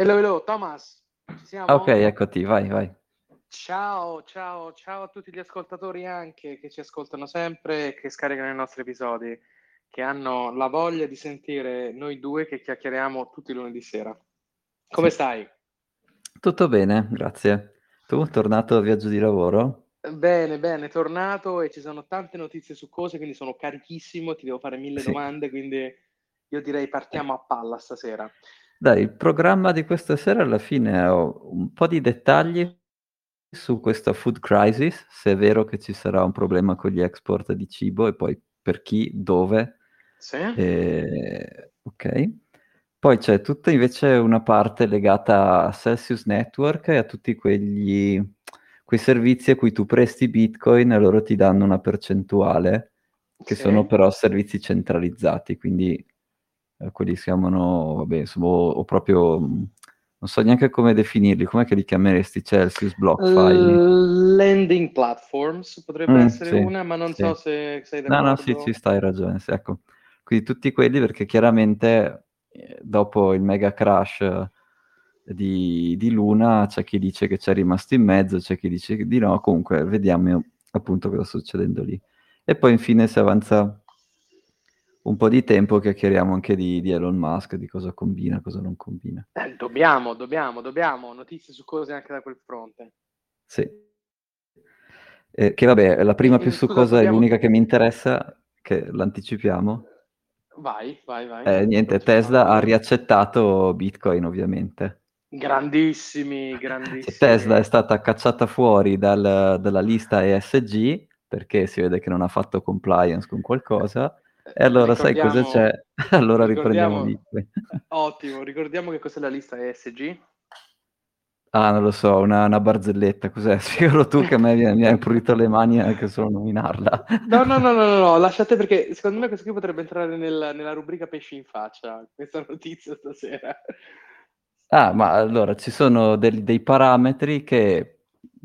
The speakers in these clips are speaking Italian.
Hello, hello, Thomas. Ok, eccoti, vai, vai. Ciao, ciao, ciao a tutti gli ascoltatori anche che ci ascoltano sempre e che scaricano i nostri episodi, che hanno la voglia di sentire noi due che chiacchieriamo tutti i lunedì sera. Come Sì. stai? Tutto bene, grazie. Tu, tornato a viaggio di lavoro? Bene, bene, tornato e ci sono tante notizie su cose, quindi sono carichissimo, ti devo fare mille Sì. domande, quindi io direi partiamo a palla stasera. Dai, il programma di questa sera alla fine ho un po' di dettagli su questa food crisis, se è vero che ci sarà un problema con gli export di cibo e poi per chi, dove. Sì? Eh, ok. Poi c'è tutta invece una parte legata a Celsius Network e a tutti quegli, quei servizi a cui tu presti Bitcoin e loro ti danno una percentuale, che Sì? sono però servizi centralizzati, quindi eh, quelli si chiamano, vabbè, insomma, o, o proprio, mh, non so neanche come definirli, com'è che li chiameresti? Celsius, BlockFi? L- Lending platforms potrebbe Mm, essere sì, una, ma non sì. so se sei No, no, sì, d'accordo. ci stai, ragione, sì, ecco. Quindi tutti quelli perché chiaramente eh, dopo il mega crash eh, di, di Luna c'è chi dice che c'è rimasto in mezzo, c'è chi dice di no, comunque vediamo appunto cosa sta succedendo lì. E poi infine si avanza un po' di tempo chiacchieriamo anche di, di Elon Musk, di cosa combina, cosa non combina. Eh, dobbiamo, dobbiamo, dobbiamo, notizie su cose anche da quel fronte. Sì. Eh, che vabbè, la prima più scusa, succosa è l'unica che mi interessa, che l'anticipiamo. Vai, vai, vai. Eh, niente. Tesla ha riaccettato Bitcoin ovviamente. Grandissimi, grandissimi. Tesla è stata cacciata fuori dal- dalla lista ESG perché si vede che non ha fatto compliance con qualcosa. E allora sai cosa Ricordiamo- c'è? allora riprendiamo ricordiamo- Bitcoin. Ottimo, ricordiamo che cos'è la lista ESG. Ah, non lo so, una, una barzelletta, cos'è? Spiegalo tu che a me mi, hai pulito le mani anche solo nominarla. No, no, no, no, no, no, lasciate perché secondo me questo qui potrebbe entrare nel- nella rubrica pesci in faccia, questa notizia stasera. Ah, ma allora ci sono del- dei parametri che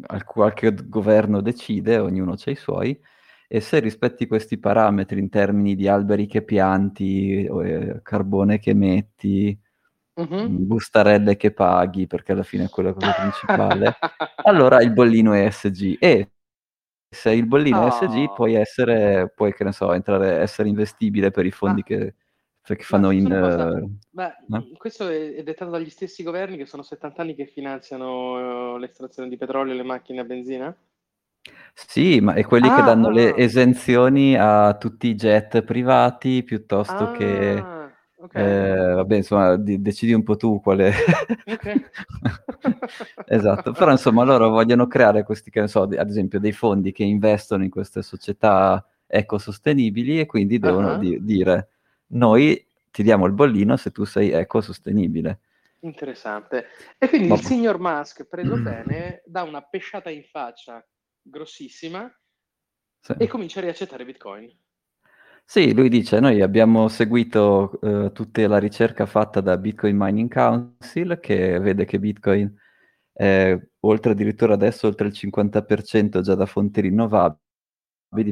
al- qualche governo decide, ognuno ha i suoi, e se rispetti questi parametri in termini di alberi che pianti, eh, carbone che emetti, Mhm. bustarelle che paghi, perché alla fine è quella cosa principale, allora il bollino è ESG. E se il bollino è ESG Oh. puoi essere, puoi, che ne so, entrare, essere investibile per i fondi Ma- che, che fanno in... eh, Beh, eh? questo è, è dettato dagli stessi governi che sono 70 anni che finanziano eh, l'estrazione di petrolio e le macchine a benzina? Sì, ma è quelli che danno le ah. esenzioni a tutti i jet privati piuttosto che, Ah, ok. eh, vabbè, insomma, di- decidi un po' tu quale. Ok. Esatto, però insomma loro vogliono creare questi, che ne so, ad esempio dei fondi che investono in queste società ecosostenibili e quindi devono Ah. di- dire noi ti diamo il bollino se tu sei ecosostenibile. Interessante. E quindi Ma- il signor Musk, preso bene, dà una pesciata in faccia grossissima Sì. e comincia a riaccettare Bitcoin. Sì, lui dice, noi abbiamo seguito eh, tutta la ricerca fatta da Bitcoin Mining Council che vede che Bitcoin è oltre addirittura adesso oltre il 50% già da fonti rinnovabili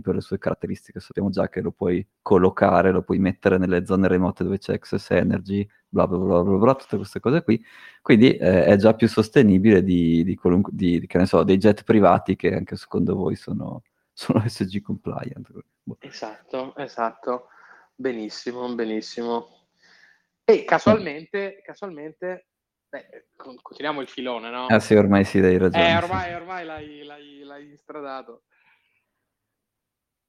per le sue caratteristiche. Sappiamo già che lo puoi collocare, lo puoi mettere nelle zone remote dove c'è excess energy, bla bla bla bla, bla tutte queste cose qui. Quindi eh, è già più sostenibile di, di qualunque, di, di, che ne so, dei jet privati che anche secondo voi sono, sono SG compliant. Boh. Esatto, esatto. Benissimo, benissimo. E casualmente, casualmente, beh, con- continuiamo il filone, no? Ah sì, ormai sì, hai ragione. Eh, ormai, ormai l'hai, l'hai, l'hai instradato.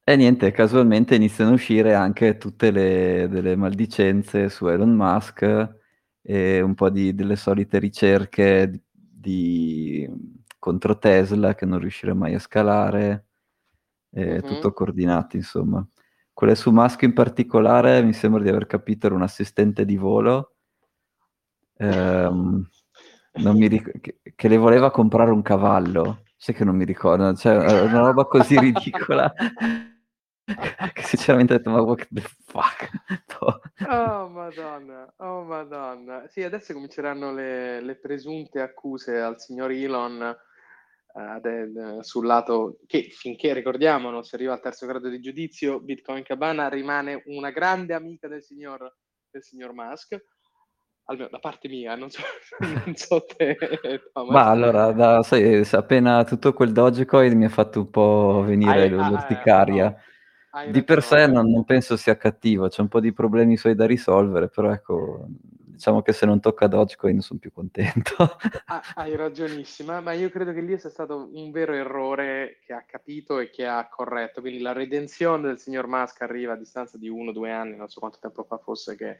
E niente, casualmente iniziano a uscire anche tutte le delle maldicenze su Elon Musk e un po' di, delle solite ricerche di, di- contro Tesla che non riuscirà mai a scalare, Mhm. tutto coordinato, insomma. Quelle su Musk in particolare mi sembra di aver capito era un assistente di volo ehm, non mi ric- che, che le voleva comprare un cavallo. Sai che non mi ricordo, cioè una roba così ridicola che sinceramente ho detto ma what the fuck No. Oh madonna, oh madonna. Sì, adesso cominceranno le, le presunte accuse al signor Elon de- sul lato che finché ricordiamo non si arriva al terzo grado di giudizio, Bitcoin Cabana rimane una grande amica del signor, del signor Musk. almeno da parte mia, non so, non so te. Thomas. Ma allora, da, sai, appena tutto quel Dogecoin mi ha fatto un po' venire l'orticaria. No. Di per sé non, non, penso sia cattivo, c'è un po' di problemi suoi da risolvere, però ecco, diciamo che se non tocca Dogecoin sono più contento. ah, hai ragionissima, ma io credo che lì sia stato un vero errore che ha capito e che ha corretto, quindi la redenzione del signor Musk arriva a distanza di uno o due anni, non so quanto tempo fa fosse che...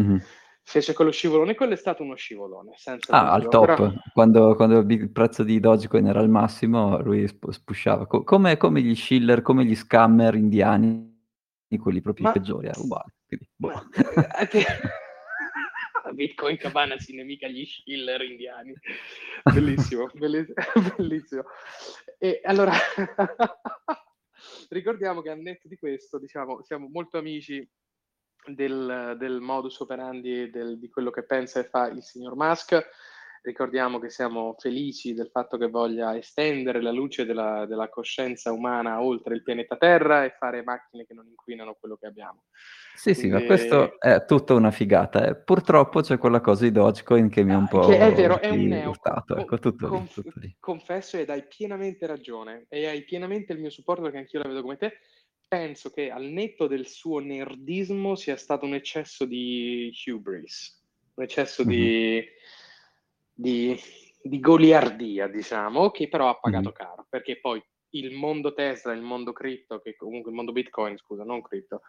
Mm-hmm fece quello scivolone, quello è stato uno scivolone. ah, al top, però... quando, quando, il prezzo di Dogecoin era al massimo, lui spushava, Co- come, come, gli shiller, come gli scammer indiani, quelli proprio ma... peggiori, era uguale. Quindi, boh. ma... Bitcoin Cabana si nemica gli shiller indiani. Bellissimo, bellissimo. bellissimo. E allora, ricordiamo che a netto di questo, diciamo, siamo molto amici del, del modus operandi del, di quello che pensa e fa il signor Musk. Ricordiamo che siamo felici del fatto che voglia estendere la luce della, della, coscienza umana oltre il pianeta Terra e fare macchine che non inquinano quello che abbiamo. Sì, Quindi... sì, ma questo è tutta una figata. Eh. Purtroppo c'è quella cosa di Dogecoin che mi ha un po' che è vero, è un neo. Ecco, tutto conf- tutto lì. Confesso ed hai pienamente ragione e hai pienamente il mio supporto perché anch'io la vedo come te penso che al netto del suo nerdismo sia stato un eccesso di hubris, un eccesso mm-hmm. di, di, di, goliardia, diciamo, che però ha pagato mm-hmm. caro, perché poi il mondo Tesla, il mondo cripto, che comunque il mondo Bitcoin, scusa, non cripto,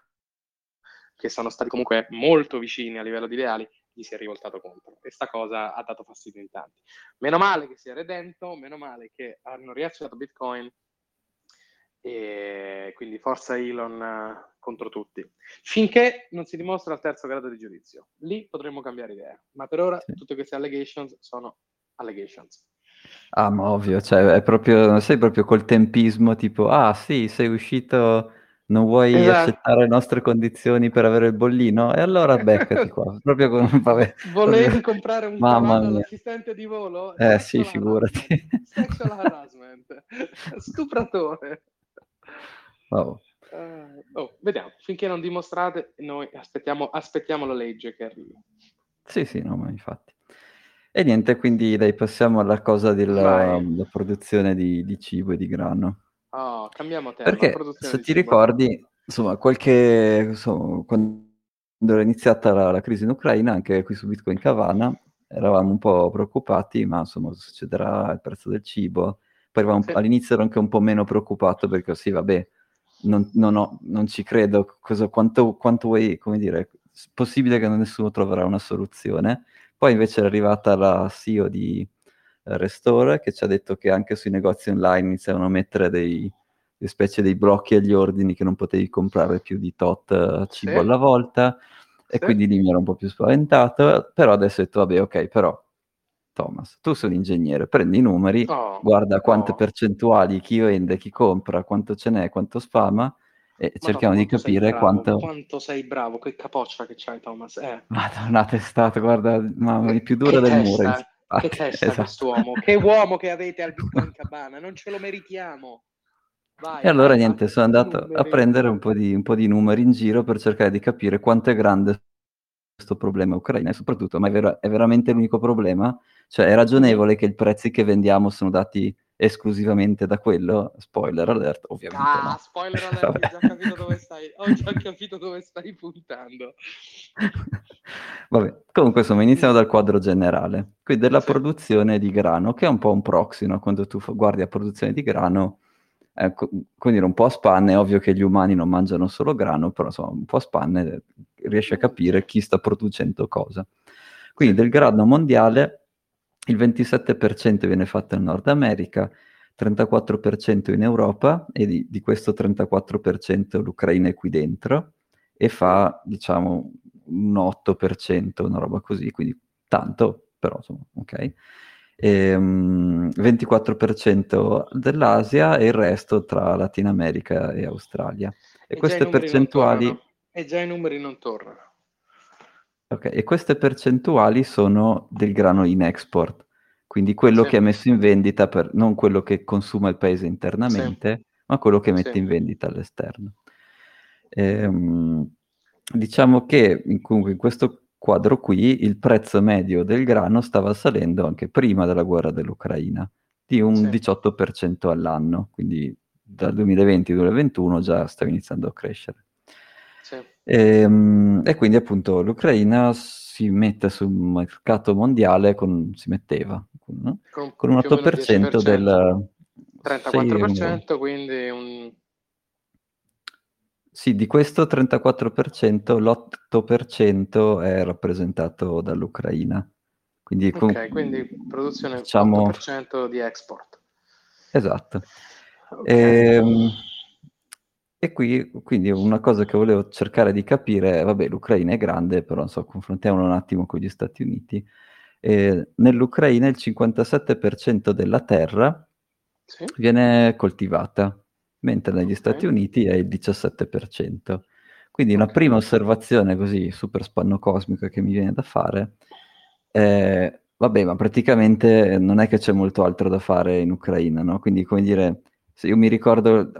che sono stati comunque molto vicini a livello di ideali, gli si è rivoltato contro. E sta cosa ha dato fastidio in tanti. Meno male che si è redento, meno male che hanno riaccettato Bitcoin e quindi forza Elon uh, contro tutti. Finché non si dimostra il terzo grado di giudizio, lì potremmo cambiare idea, ma per ora sì. tutte queste allegations sono allegations. Ah, ma ovvio, cioè è proprio, sei proprio col tempismo, tipo, ah sì, sei uscito, non vuoi esatto. accettare le nostre condizioni per avere il bollino? E allora beccati qua, proprio con... Vabbè, Volevi proprio... comprare un Mamma cavallo all'assistente di volo? Eh sì, figurati. Sexual harassment, stupratore. Oh. Uh, oh, vediamo, finché non dimostrate, noi aspettiamo, aspettiamo la legge che arrivi. Sì, sì, no, ma infatti. E niente, quindi dai, passiamo alla cosa della produzione di, di, cibo e di grano. Oh, cambiamo tema. Perché se ti cibo. ricordi, insomma, qualche, insomma, quando era iniziata la, la, crisi in Ucraina, anche qui su Bitcoin Cavana, eravamo un po' preoccupati, ma insomma, succederà il prezzo del cibo. Poi sì. all'inizio ero anche un po' meno preoccupato perché sì, vabbè, non, non, ho, non ci credo, cosa, quanto, quanto vuoi, come dire, possibile che nessuno troverà una soluzione. Poi invece è arrivata la CEO di uh, Restore che ci ha detto che anche sui negozi online iniziavano a mettere dei, delle specie dei blocchi agli ordini che non potevi comprare più di tot uh, cibo sì. alla volta e sì. quindi lì mi ero un po' più spaventato, però adesso ho detto vabbè ok, però Thomas, tu sei un ingegnere, prendi i numeri, oh, guarda quante oh. percentuali, chi vende, chi compra, quanto ce n'è, quanto spama e Madonna, cerchiamo di capire quanto... Quanto sei bravo, che capoccia che c'hai Thomas. Eh. Madonna, testata, guarda, mamma, è più dura del testa, muro. Che testa esatto. quest'uomo, che uomo che avete al Bitcoin Cabana, non ce lo meritiamo. Vai, e allora vai, niente, sono andato numeri. a prendere un po, di, un po' di numeri in giro per cercare di capire quanto è grande questo problema ucraino e soprattutto, ma è, ver- è veramente l'unico problema? Cioè è ragionevole che i prezzi che vendiamo sono dati esclusivamente da quello? Spoiler alert, ovviamente ah, no. spoiler alert, ho già capito dove stai, ho già capito dove stai puntando. Vabbè, comunque insomma iniziamo dal quadro generale, qui della sì. produzione di grano, che è un po' un proxy, no? Quando tu guardi la produzione di grano, eh, quindi un po' a spanne, è ovvio che gli umani non mangiano solo grano, però insomma un po' a spanne riesci a capire chi sta producendo cosa. Quindi del grano mondiale il 27% viene fatto in Nord America, 34% in Europa e di, di questo 34% l'Ucraina è qui dentro e fa diciamo un 8%, una roba così, quindi tanto, però insomma, ok. E, um, 24% dell'Asia e il resto tra Latino America e Australia. E, e queste percentuali... E già i numeri non tornano. Ok, e queste percentuali sono del grano in export, quindi quello sì. che è messo in vendita, per, non quello che consuma il paese internamente, sì. ma quello che mette sì. in vendita all'esterno. Ehm, diciamo che in, in questo quadro qui, il prezzo medio del grano stava salendo anche prima della guerra dell'Ucraina, di un sì. 18% all'anno, quindi dal 2020 al 2021 già stava iniziando a crescere. Sì. E, ehm, e, quindi appunto l'Ucraina si mette sul mercato mondiale con, si metteva no? con, con, un 8% del... 34%, sì, quindi un... Sì, di questo 34% l'8% è rappresentato dall'Ucraina. Quindi, ok, con, quindi produzione diciamo, 8% di export. Esatto. Okay. E, ehm, e qui, quindi una cosa che volevo cercare di capire, vabbè, l'Ucraina è grande, però non so, confrontiamolo un attimo con gli Stati Uniti. Eh, nell'Ucraina il 57% della terra sì. viene coltivata, mentre negli okay. Stati Uniti è il 17%. Quindi okay. una prima osservazione così super spanno cosmica che mi viene da fare è, vabbè, ma praticamente non è che c'è molto altro da fare in Ucraina, no? Quindi, come dire, io mi ricordo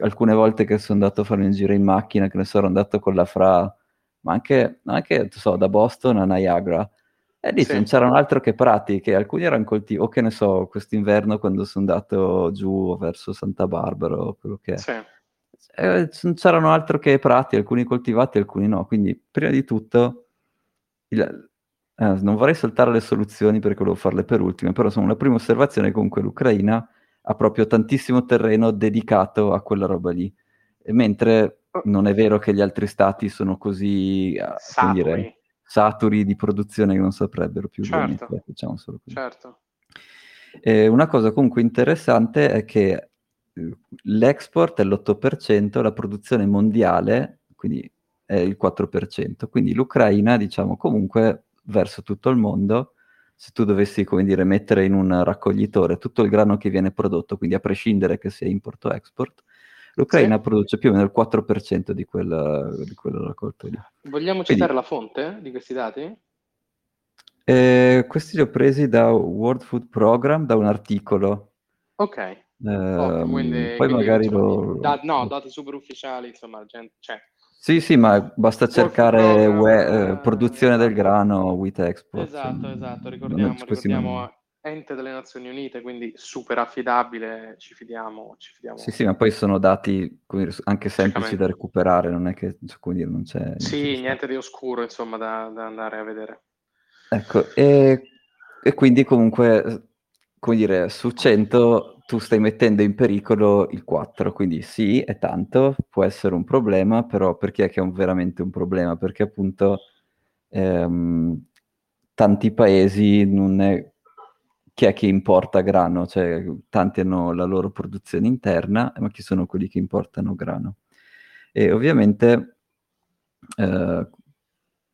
alcune volte che sono andato a fare un giro in macchina, che ne sono andato con la Fra, ma anche, anche so, da Boston a Niagara, e lì sì. non c'erano altro che prati, che alcuni erano coltivati, o che ne so, quest'inverno quando sono andato giù verso Santa Barbara o quello che è. Sì. Eh, non c'erano altro che prati, alcuni coltivati, alcuni no. Quindi, prima di tutto, il, eh, non vorrei saltare le soluzioni perché volevo farle per ultime, però sono la prima osservazione comunque l'Ucraina ha proprio tantissimo terreno dedicato a quella roba lì. Mentre oh. non è vero che gli altri stati sono così saturi, dire, saturi di produzione che non saprebbero più certo. bene, diciamo solo così. Certo. E una cosa comunque interessante è che eh, l'export è l'8%, la produzione mondiale quindi è il 4%, quindi l'Ucraina, diciamo, comunque verso tutto il mondo se tu dovessi, come dire, mettere in un raccoglitore tutto il grano che viene prodotto, quindi a prescindere che sia import o export, l'Ucraina sì. produce più o meno il 4% di quella, di quella raccolta lì. Vogliamo quindi, citare la fonte di questi dati? Eh, questi li ho presi da World Food Program, da un articolo. Ok. Eh, oh, quindi, poi quindi, magari lo... Da, no, dati super ufficiali, insomma, gente, cioè, sì, sì, ma basta cercare we, eh, produzione del grano, wheat export. Esatto, esatto, ricordiamo, ricordiamo ente delle Nazioni Unite, quindi super affidabile, ci fidiamo, ci fidiamo. Sì, sì, ma poi sono dati anche semplici da recuperare, non è che come dire, non c'è... Sì, c'è niente di oscuro, insomma, da, da andare a vedere. Ecco, e, e quindi comunque, come dire, su 100 tu stai mettendo in pericolo il 4, quindi sì, è tanto, può essere un problema, però perché è che è un, veramente un problema? Perché appunto ehm, tanti paesi non è chi è che importa grano, cioè tanti hanno la loro produzione interna, ma chi sono quelli che importano grano? E ovviamente eh,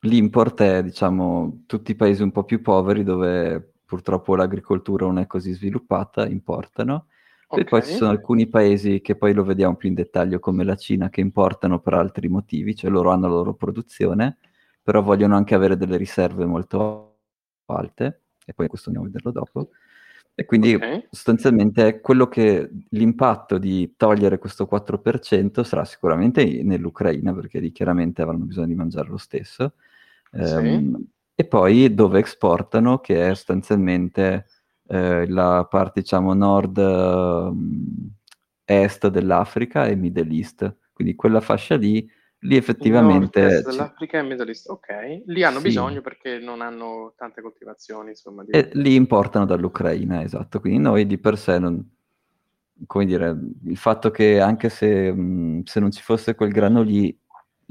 l'import è, diciamo, tutti i paesi un po' più poveri dove purtroppo l'agricoltura non è così sviluppata, importano. Okay. E poi ci sono alcuni paesi che poi lo vediamo più in dettaglio, come la Cina, che importano per altri motivi, cioè loro hanno la loro produzione, però vogliono anche avere delle riserve molto alte, e poi questo andiamo a vederlo dopo. E quindi okay. sostanzialmente quello che l'impatto di togliere questo 4% sarà sicuramente nell'Ucraina, perché lì chiaramente avranno bisogno di mangiare lo stesso. Sì. Um, e poi dove esportano, che è sostanzialmente eh, la parte, diciamo, nord-est ehm, dell'Africa e Middle East. Quindi quella fascia lì, lì effettivamente... Nord-est dell'Africa e Middle East, ok. Lì hanno sì. bisogno perché non hanno tante coltivazioni, insomma. Di... E lì importano dall'Ucraina, esatto. Quindi noi di per sé non... Come dire, il fatto che anche se, mh, se non ci fosse quel grano lì,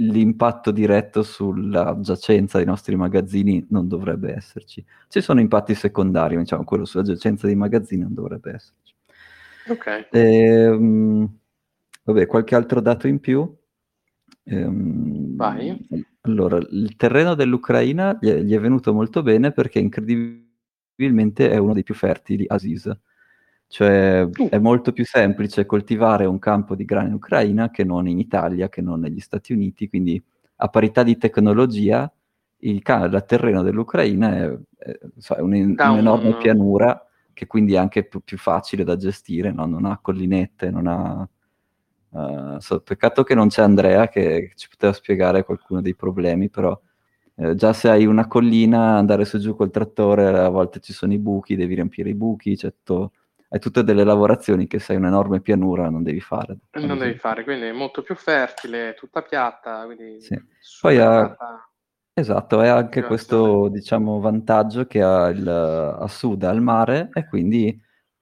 l'impatto diretto sulla giacenza dei nostri magazzini non dovrebbe esserci. Ci sono impatti secondari, diciamo, quello sulla giacenza dei magazzini non dovrebbe esserci. Ok. Ehm, vabbè, qualche altro dato in più? Ehm, Vai. Allora, il terreno dell'Ucraina gli è, gli è venuto molto bene perché incredibilmente è uno dei più fertili, Aziz. Cioè uh. è molto più semplice coltivare un campo di grano in Ucraina che non in Italia, che non negli Stati Uniti, quindi a parità di tecnologia il, il terreno dell'Ucraina è, è, è un, un'enorme pianura che quindi è anche più, più facile da gestire, no? non ha collinette, non ha... Uh, so, peccato che non c'è Andrea che ci poteva spiegare qualcuno dei problemi, però eh, già se hai una collina, andare su giù col trattore, a volte ci sono i buchi, devi riempire i buchi, c'è tutto, hai tutte delle lavorazioni che se hai un'enorme pianura non devi fare. Non devi fare, quindi è molto più fertile, tutta piatta, quindi sì. Poi ha, esatto, è anche questo diciamo, vantaggio che ha il, a sud al mare e quindi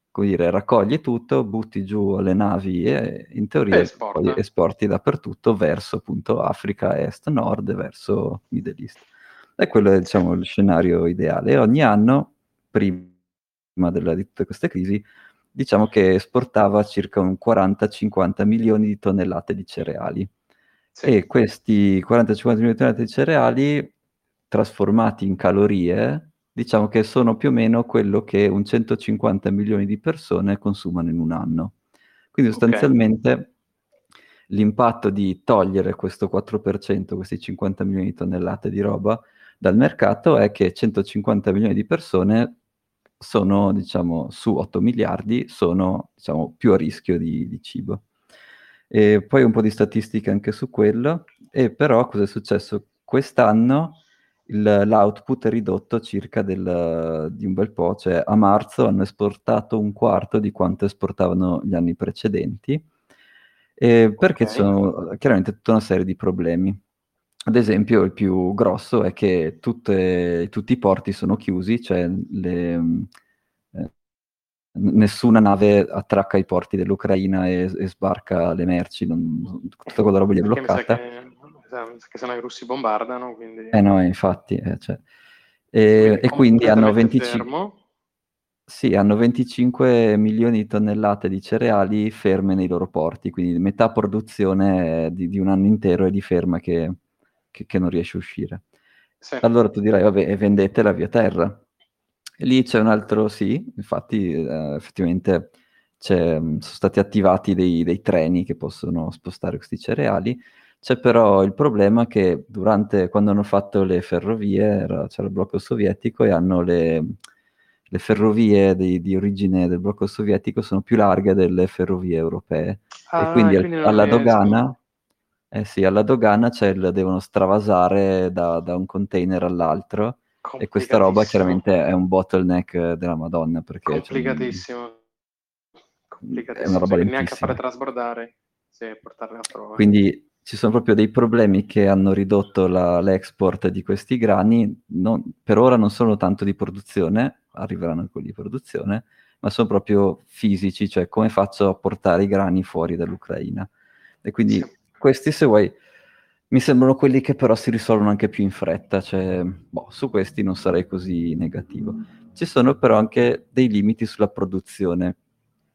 come dire, raccogli tutto, butti giù le navi e in teoria poi esporti dappertutto verso appunto Africa, Est, Nord, verso Middle East. E quello è diciamo lo scenario ideale. E ogni anno, prima della, di tutte queste crisi, diciamo che esportava circa un 40-50 milioni di tonnellate di cereali. Sì. E questi 40-50 milioni di tonnellate di cereali trasformati in calorie diciamo che sono più o meno quello che un 150 milioni di persone consumano in un anno. Quindi sostanzialmente okay. l'impatto di togliere questo 4%, questi 50 milioni di tonnellate di roba dal mercato è che 150 milioni di persone sono, diciamo, su 8 miliardi, sono, diciamo, più a rischio di, di cibo. E poi un po' di statistiche anche su quello, e però cosa è successo? Quest'anno il, l'output è ridotto circa del, di un bel po', cioè a marzo hanno esportato un quarto di quanto esportavano gli anni precedenti, eh, perché okay. ci sono chiaramente tutta una serie di problemi. Ad esempio, il più grosso è che tutte, tutti i porti sono chiusi, cioè le, eh, nessuna nave attracca i porti dell'Ucraina e, e sbarca le merci, non, tutta quella roba lì è bloccata. Che che se no i russi bombardano. Quindi... Eh no, infatti. Eh, cioè. e, quindi, e quindi hanno 25... Sì, hanno 25 milioni di tonnellate di cereali ferme nei loro porti, quindi metà produzione di, di un anno intero è di ferma che, che, che non riesce a uscire. Sì. Allora tu dirai, vabbè, vendetela via terra. E lì c'è un altro, sì, infatti eh, effettivamente sono stati attivati dei, dei, treni che possono spostare questi cereali, c'è però il problema che durante, quando hanno fatto le ferrovie, era, c'era il blocco sovietico e hanno le, le ferrovie di, di, origine del blocco sovietico sono più larghe delle ferrovie europee. Ah, e quindi, quindi al, alla dogana... Eh sì, alla dogana il, devono stravasare da, da, un container all'altro e questa roba chiaramente è un bottleneck della Madonna. Perché Complicatissimo. Complicatissimo. È una roba cioè, neanche a fare trasbordare, sì, portarle a prova. Quindi ci sono proprio dei problemi che hanno ridotto la, l'export di questi grani, non, per ora non sono tanto di produzione, arriveranno quelli di produzione, ma sono proprio fisici, cioè come faccio a portare i grani fuori dall'Ucraina. E quindi sì. Questi, se vuoi, mi sembrano quelli che però si risolvono anche più in fretta, cioè, boh, su questi non sarei così negativo. Ci sono però anche dei limiti sulla produzione,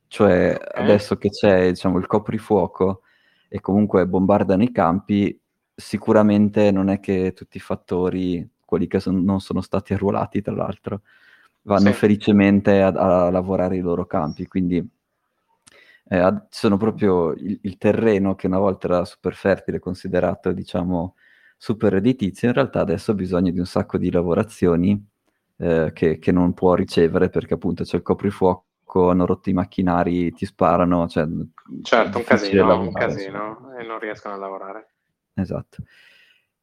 cioè okay. adesso che c'è diciamo, il coprifuoco, e comunque bombardano i campi, sicuramente non è che tutti i fattori, quelli che son, non sono stati arruolati tra l'altro, vanno sì. felicemente a, a, lavorare i loro campi, quindi eh, sono proprio il, il, terreno che una volta era super fertile, considerato diciamo super redditizio, in realtà adesso ha bisogno di un sacco di lavorazioni eh, che, che non può ricevere perché appunto c'è il coprifuoco hanno rotto i macchinari, ti sparano. Cioè, certo, un casino, lavorare, un casino e non riescono a lavorare. Esatto.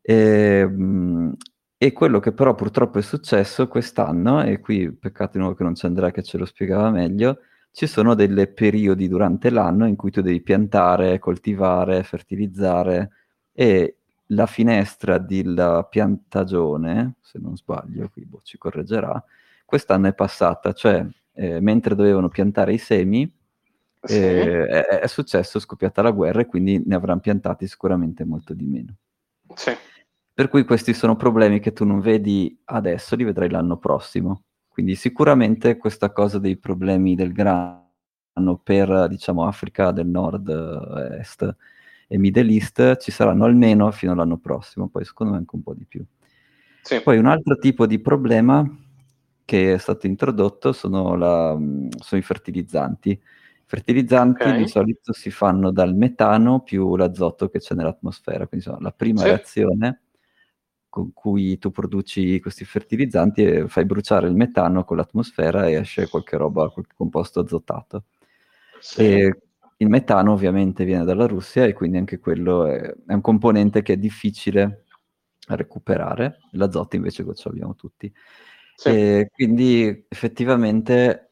E, ehm, e, quello che però purtroppo è successo quest'anno, e qui peccato di nuovo che non c'è Andrea che ce lo spiegava meglio, ci sono dei periodi durante l'anno in cui tu devi piantare, coltivare, fertilizzare e la finestra della piantagione, se non sbaglio, qui boh, ci correggerà, quest'anno è passata, cioè eh, mentre dovevano piantare i semi, sì. eh, è, è, successo, è scoppiata la guerra e quindi ne avranno piantati sicuramente molto di meno. Sì. Per cui questi sono problemi che tu non vedi adesso, li vedrai l'anno prossimo. Quindi sicuramente questa cosa dei problemi del grano per, diciamo, Africa del Nord, Est e Middle East ci saranno almeno fino all'anno prossimo, poi secondo me anche un po' di più. Sì. Poi un altro tipo di problema che è stato introdotto sono, la, sono i fertilizzanti. I fertilizzanti okay. di solito si fanno dal metano più l'azoto che c'è nell'atmosfera, quindi insomma, la prima sì. reazione con cui tu produci questi fertilizzanti è fai bruciare il metano con l'atmosfera e esce qualche roba, qualche composto azotato. Sì. E il metano ovviamente viene dalla Russia e quindi anche quello è, è un componente che è difficile recuperare, l'azoto invece ce l'abbiamo tutti. Sì. E quindi effettivamente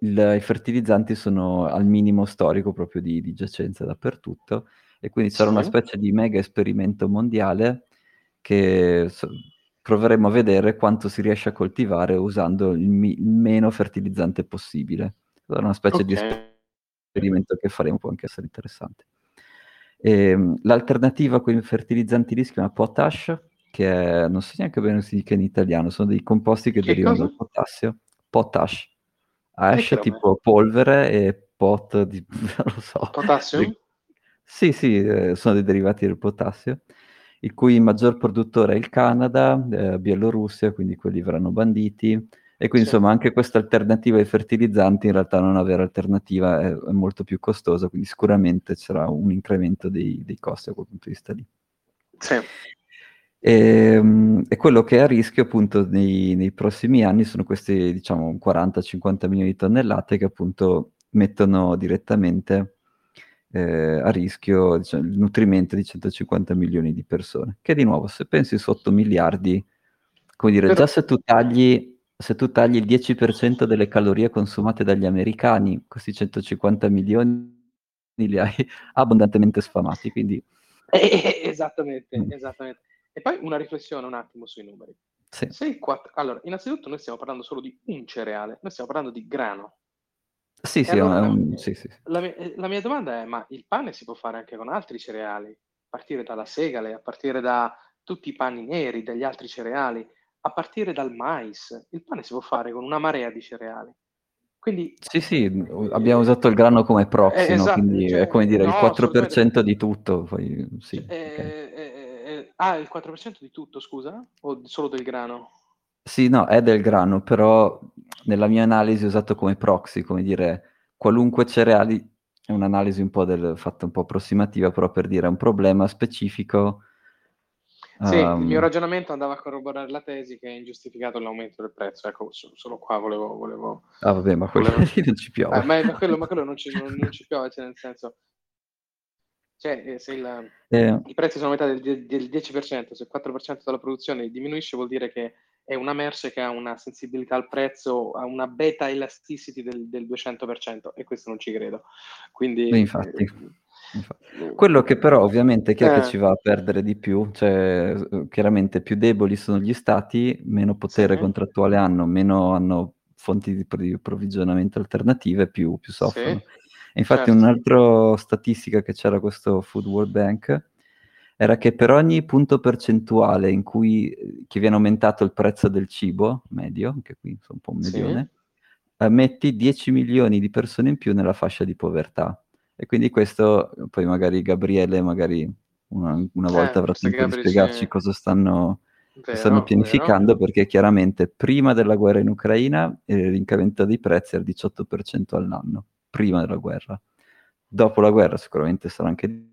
il, i fertilizzanti sono al minimo storico proprio di, di giacenza dappertutto e quindi c'era sì. una specie di mega esperimento mondiale che so, proveremo a vedere quanto si riesce a coltivare usando il, mi- meno fertilizzante possibile. Sarà una specie okay. di esperimento che faremo, può anche essere interessante. E, ehm, l'alternativa a quei fertilizzanti lì si chiama potash, che è, non so neanche bene si dica in italiano, sono dei composti che, che derivano cosa? dal potassio. Potash. Ash tipo polvere e pot di, non lo so. Potassio? Sì, sì, eh, sono dei derivati del potassio, il cui maggior produttore è il Canada, eh, Bielorussia, quindi quelli verranno banditi. E quindi sì. insomma anche questa alternativa ai fertilizzanti in realtà non avere alternativa è, è molto più costosa, quindi sicuramente c'era un incremento dei, dei costi a quel punto di vista lì. Sì. E, ehm, e, quello che è a rischio appunto nei, nei prossimi anni sono questi diciamo 40-50 milioni di tonnellate che appunto mettono direttamente eh, a rischio diciamo, il nutrimento di 150 milioni di persone, che di nuovo se pensi su 8 miliardi, come dire, Però... già se tu tagli, se tu tagli il 10% delle calorie consumate dagli americani, questi 150 milioni li hai abbondantemente sfamati, quindi... Eh, esattamente, mm. esattamente. E poi una riflessione un attimo sui numeri. Sì. Se quattro... Allora, innanzitutto noi stiamo parlando solo di un cereale, noi stiamo parlando di grano. Sì, sì, allora, un... sì, sì. La, mia, eh, la, mia, domanda è, ma il pane si può fare anche con altri cereali? A partire dalla segale, a partire da tutti i pani neri, dagli altri cereali, a partire dal mais. Il pane si può fare con una marea di cereali. Quindi, sì, sì, abbiamo usato il grano come proxy, eh, esatto, no? quindi cioè, è come dire no, il 4% di tutto. Poi, sì, cioè, okay. eh, eh Ah, il 4% di tutto, scusa? O solo del grano? Sì, no, è del grano, però nella mia analisi ho usato come proxy, come dire, qualunque cereali, è un'analisi un po' del, fatta un po' approssimativa, però per dire un problema specifico. Sì, um... il mio ehm, ragionamento andava a corroborare la tesi che è ingiustificato l'aumento del prezzo. Ecco, solo qua volevo... volevo ah, vabbè, ma quello volevo... non ci piove. Eh, ma, ma, quello, ma quello non ci, non, non ci piove, cioè nel senso cioè, eh, se il, eh. i prezzi sono aumentati del, del 10%, se il 4% della produzione diminuisce, vuol dire che è una merce che ha una sensibilità al prezzo, ha una beta elasticity del, del 200%, e questo non ci credo. Quindi, infatti. Eh, Quello che però ovviamente chi è eh. che ci va a perdere di più? Cioè, chiaramente più deboli sono gli stati, meno potere sì. contrattuale hanno, meno hanno fonti di approvvigionamento alternative, più, più soffrono. Sì. Infatti certo. un'altra statistica che c'era questo Food World Bank era che per ogni punto percentuale in cui che viene aumentato il prezzo del cibo medio, anche qui sono un po' un medione, sì. eh, metti 10 milioni di persone in più nella fascia di povertà. E quindi questo, poi magari Gabriele, magari una, una volta eh, avrà tempo di spiegarci cosa stanno, vero, stanno pianificando, vero. perché chiaramente prima della guerra in Ucraina il l'incremento dei prezzi era il 18% all'anno prima della guerra. Dopo la guerra sicuramente sarà anche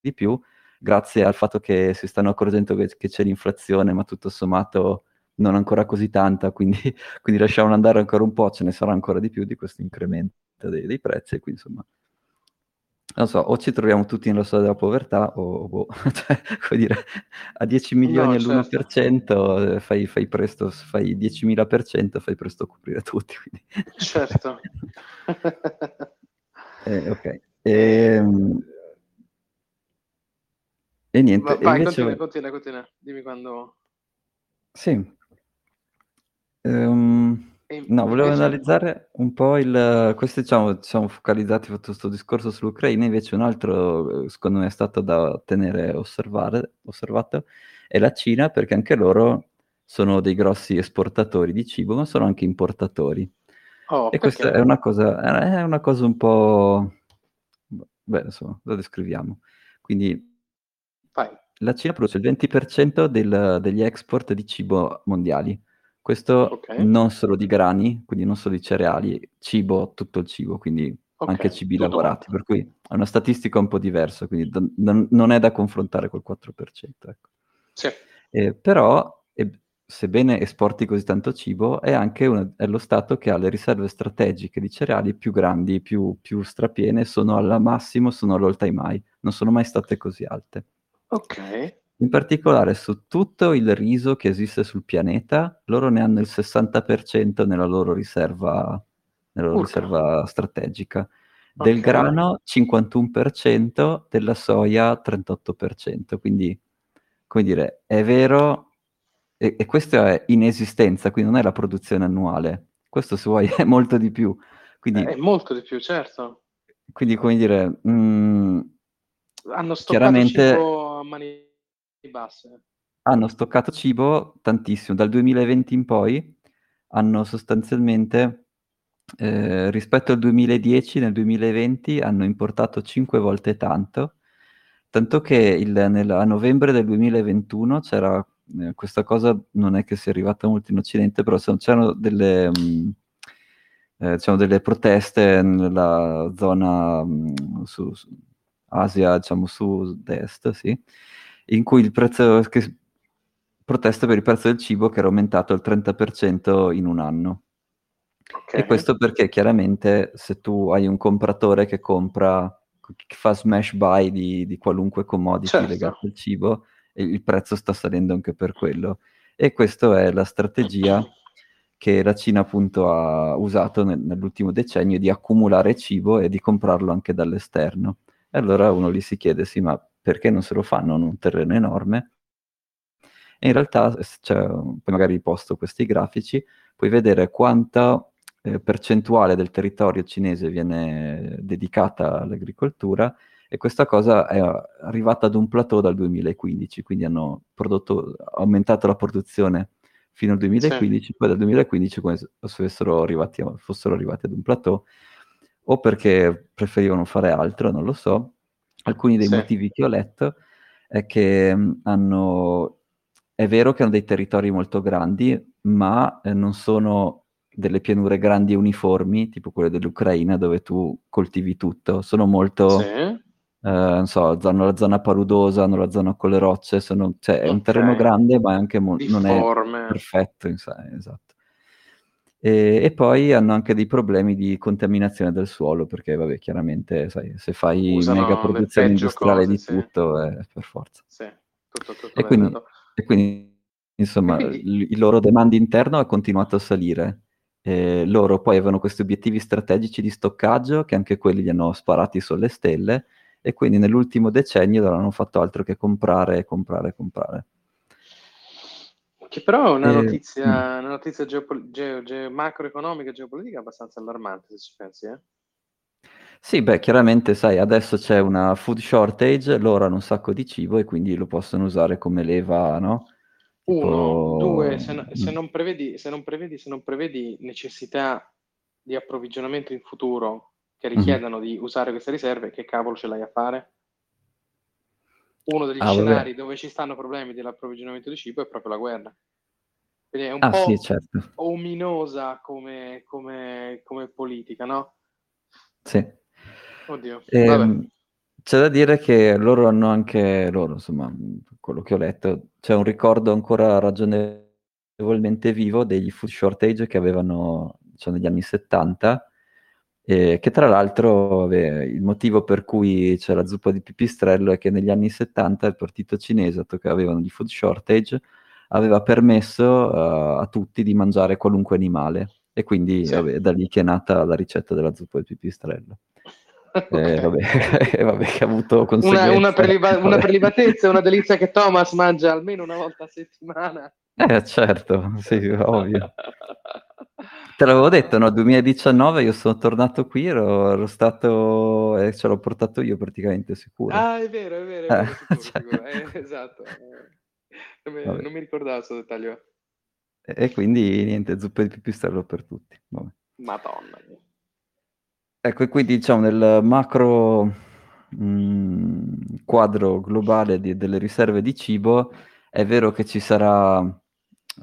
di più, grazie al fatto che si stanno accorgendo che, che c'è l'inflazione, ma tutto sommato non ancora così tanta, quindi, quindi, lasciamo andare ancora un po', ce ne sarà ancora di più di questo incremento dei, dei prezzi, quindi insomma, non so, o ci troviamo tutti nella storia della povertà, o, boh, cioè, come dire, a 10 milioni no, all'1% certo. Eh, fai, fai, presto, fai 10.000%, fai presto a coprire tutti. Quindi. Certo. eh, ok. E, ehm, e niente. Ma vai, invece... continua, continua, continua. Dimmi quando... Sì. Um... No, volevo analizzare un po' il... Questo diciamo, siamo focalizzati su questo discorso sull'Ucraina, invece un altro, eh, secondo me, è stato da tenere osservare, osservato, è la Cina, perché anche loro sono dei grossi esportatori di cibo, ma sono anche importatori. Oh, e questa è una, cosa, è una cosa un po'... Beh, insomma, lo descriviamo. Quindi Vai. la Cina produce il 20% del, degli export di cibo mondiali questo okay. non solo di grani, quindi non solo di cereali, cibo, tutto il cibo, quindi okay. anche cibi tutto lavorati, per cui è una statistica un po' diversa, quindi d- d- non è da confrontare col 4%. Ecco. Sì. Eh, però, eh, sebbene esporti così tanto cibo, è anche una, è lo Stato che ha le riserve strategiche di cereali più grandi, più, più strapiene, sono al massimo, sono all'all time high, non sono mai state così alte. Ok. In particolare su tutto il riso che esiste sul pianeta, loro ne hanno il 60% nella loro riserva, nella loro riserva strategica. Del okay. grano 51%, della soia 38%. Quindi, come dire, è vero, e, e questo è in esistenza, quindi non è la produzione annuale. Questo, se vuoi, è molto di più. Quindi, è molto di più, certo. Quindi, come dire... Mh, mm, Hanno stoccato chiaramente... cibo a mani basse. Hanno stoccato cibo tantissimo. Dal 2020 in poi hanno sostanzialmente, eh, rispetto al 2010, nel 2020 hanno importato 5 volte tanto, tanto che il, nel, a novembre del 2021 c'era eh, questa cosa, non è che sia arrivata molto in Occidente, però c'erano delle... Mh, mm, eh, diciamo delle proteste nella zona mh, mm, su, su Asia, diciamo sud-est, sì, in cui il prezzo, che, protesta per il prezzo del cibo che era aumentato al 30% in un anno. Okay. E questo perché chiaramente se tu hai un compratore che compra, che fa smash buy di, di qualunque commodity certo. legato al cibo, il prezzo sta salendo anche per quello. E questa è la strategia che la Cina appunto ha usato nel, nell'ultimo decennio di accumulare cibo e di comprarlo anche dall'esterno. E allora uno gli si chiede, sì, ma perché non se lo fanno in un terreno enorme? E in realtà, cioè, poi magari posto questi grafici, puoi vedere quanta eh, percentuale del territorio cinese viene dedicata all'agricoltura e questa cosa è arrivata ad un plateau dal 2015, quindi hanno prodotto, aumentato la produzione fino al 2015, sì. poi dal 2015 come se fossero arrivati, fossero arrivati ad un plateau, o perché preferivano fare altro, non lo so, alcuni dei sì. motivi che ho letto è che mm, hanno, è vero che hanno dei territori molto grandi, ma eh, non sono delle pianure grandi e uniformi, tipo quelle dell'Ucraina, dove tu coltivi tutto. Sono molto, sì. eh, non so, hanno la zona paludosa, hanno la zona con le rocce, sono, cioè, è un terreno grande, ma anche mo- non è perfetto, esatto. E, e, poi hanno anche dei problemi di contaminazione del suolo, perché vabbè, chiaramente sai, se fai Usano mega produzione industriale cose, di sì. tutto, è per forza. Sì, tutto, tutto e, quindi, e, quindi, insomma, quindi... il, il loro demand interno è continuato a salire. E loro poi avevano questi obiettivi strategici di stoccaggio, che anche quelli li hanno sparati sulle stelle, e quindi nell'ultimo decennio non hanno fatto altro che comprare, comprare, comprare. Che però è una eh, notizia, mm. una notizia geopol- ge- ge- macroeconomica e geopolitica abbastanza allarmante, se ci pensi, eh? Sì, beh, chiaramente, sai, adesso c'è una food shortage, loro hanno un sacco di cibo e quindi lo possono usare come leva, no? Tipo... Uno, due, se, no, se, mm. non prevedi, se, non prevedi, se non prevedi necessità di approvvigionamento in futuro che mm-hmm. richiedano mm-hmm. di usare queste riserve, che cavolo ce l'hai a fare? Uno degli ah, scenari vabbè. dove ci stanno problemi dell'approvvigionamento di cibo è proprio la guerra. Quindi è un ah, po' sì, certo. ominosa come, come, come, politica, no? Sì. Oddio. Eh, c'è da dire che loro hanno anche, loro, insomma, quello che ho letto, c'è un ricordo ancora ragionevolmente vivo degli food shortage che avevano diciamo, negli anni 70 eh, che tra l'altro beh, il motivo per cui c'è la zuppa di pipistrello è che negli anni 70 il partito cinese, che avevano di food shortage, aveva permesso uh, a tutti di mangiare qualunque animale e quindi sì. vabbè, da lì che è nata la ricetta della zuppa di pipistrello. Okay. Eh, vabbè, vabbè, che ha avuto conseguenze. Una, una, preliba- una prelibatezza, una delizia che Thomas mangia almeno una volta a settimana. Eh, certo, sì, ovvio. Te l'avevo detto, no? 2019 io sono tornato qui, ero, ero stato e ce l'ho portato io praticamente sicuro. Ah, è vero, è vero, è vero, eh, sicuro, cioè... eh, esatto. Non mi, non mi, ricordavo questo dettaglio. E, e, quindi niente, zuppe di pipistrello per tutti. Vabbè. Madonna. Ecco, e quindi diciamo nel macro mh, mm, quadro globale di, delle riserve di cibo è vero che ci sarà